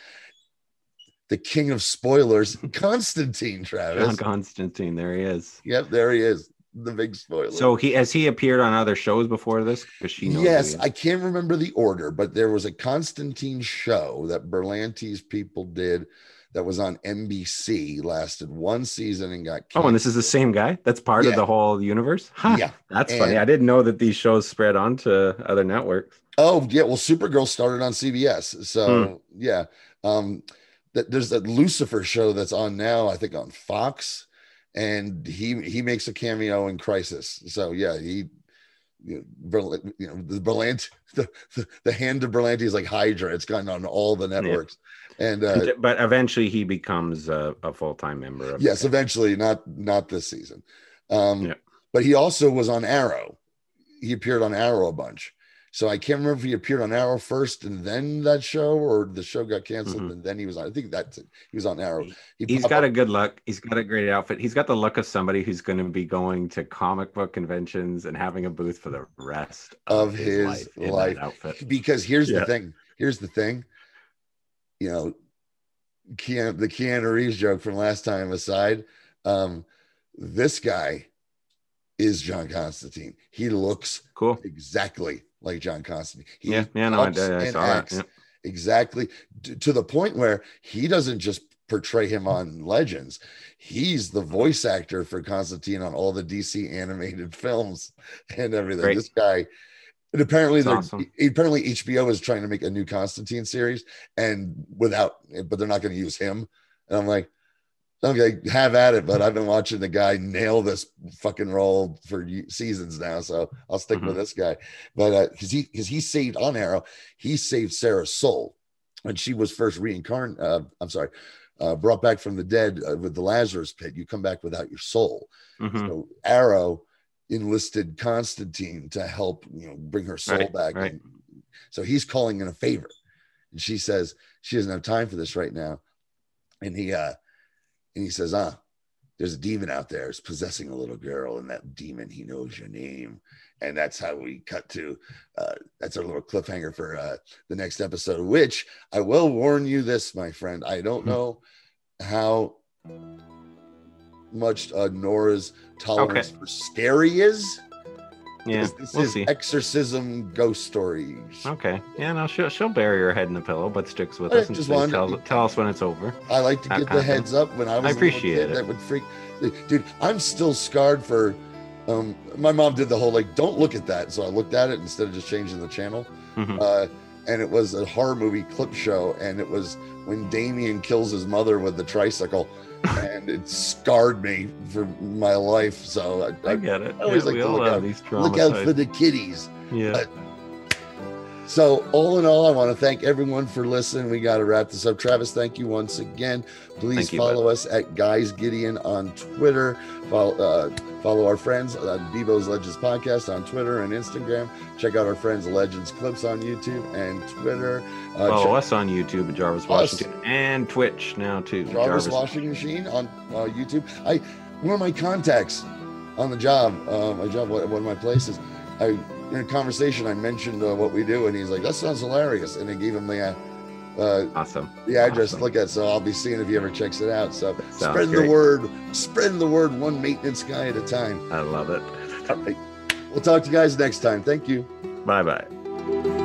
The king of spoilers, (laughs) Constantine Travis. John Constantine, there he is. Yep, there he is. The big spoiler. So he has he appeared on other shows before this? Because she knows. yes, I can't remember the order, but there was a Constantine show that Berlanti's people did that was on NBC, lasted one season and got Oh, and this is the same guy. That's part of the whole universe. Huh, Yeah. that's funny. I didn't know that these shows spread onto other networks. Oh yeah, well, Supergirl started on CBS, so Hmm. yeah. Um, that there's that Lucifer show that's on now, I think on Fox, and he he makes a cameo in Crisis. So yeah, he. You know, Berl- you know the Berlant, (laughs) the, the, the hand of Berlanti is like Hydra. It's gotten on all the networks, and uh, but eventually he becomes a, a full time member of. yes, eventually, not not this season. Um, Yeah. but he also was on Arrow. He appeared on Arrow a bunch. So I can't remember if he appeared on Arrow first and then that show, or the show got canceled Mhm. and then he was on. I think that's it. He was on Arrow. He He's popped got up- a good look. He's got a great outfit. He's got the look of somebody who's going to be going to comic book conventions and having a booth for the rest of, Of his, his life. life. outfit. because here's Yeah. the thing. Here's the thing. You know, Keanu, the Keanu Reeves joke from last time aside, um, this guy is John Constantine. He looks Cool. exactly like John Constantine. He Yeah, yeah, no, I, I saw that. yeah. exactly to, to the point where he doesn't just portray him on Legends. He's the voice actor for Constantine on all the DC animated (laughs) films and everything. Great. This guy, and apparently, awesome. apparently HBO is trying to make a new Constantine series, and without, but they're not going to use him. And I'm like, okay, have at it. But I've been watching the guy nail this fucking role for seasons now, so I'll stick with Mhm. this guy. But because he because he saved on Arrow, he saved Sara's soul when she was first reincarnated. Uh, I'm sorry. Uh, brought back from the dead uh, with the Lazarus pit, you come back without your soul. Mhm. So Arrow enlisted Constantine to help, you know, bring her soul Right, back. right. And so he's calling in a favor. And she says she doesn't have time for this right now. And he uh and he says, ah, there's a demon out there is possessing a little girl, and that demon he knows your name. And that's how we cut to uh that's our little cliffhanger for uh the next episode, which I will warn you this, my friend. I don't Hmm. know how much uh Nora's tolerance for scary is. Yeah, this we'll is see. exorcism ghost stories. Okay. Yeah, no, she'll she'll bury her head in the pillow, but sticks with I us and just tell, tell us when it's over. I like to kind the heads up when I was. little appreciate kid, it. That would freak, dude. I'm still scarred for. Um, my mom did the whole like, don't look at that. So I looked at it instead of just changing the channel. Mhm. Uh, and it was a horror movie clip show, and it was when Damien kills his mother with the tricycle, and it scarred me for my life. So I, I I, get it. I always Yeah, like to look out- look out for the kiddies. Yeah. uh, So, all in all, I want to thank everyone for listening. We got to wrap this up. Travis, thank you once again. Please Thank you, follow us at Guys Gideon on Twitter. Follow, uh, follow our friends on Beebo's Legends Podcast on Twitter and Instagram. Check out our friends Legends Clips on YouTube and Twitter. Uh, Follow us on YouTube at Jarvis Us. Washington and Twitch now too. Jarvis Washing Machine on uh, YouTube. I one of my contacts on the job, uh, my job, one of my places. I in a conversation I mentioned uh, what we do, and he's like, "That sounds hilarious," and I gave him the. Uh, uh, Awesome. the address Awesome. to look at. So I'll be seeing if he ever checks it out. So Sounds spread the word, spread the word one maintenance guy at a time. I love it. All right. We'll talk to you guys next time. Thank you. Bye bye.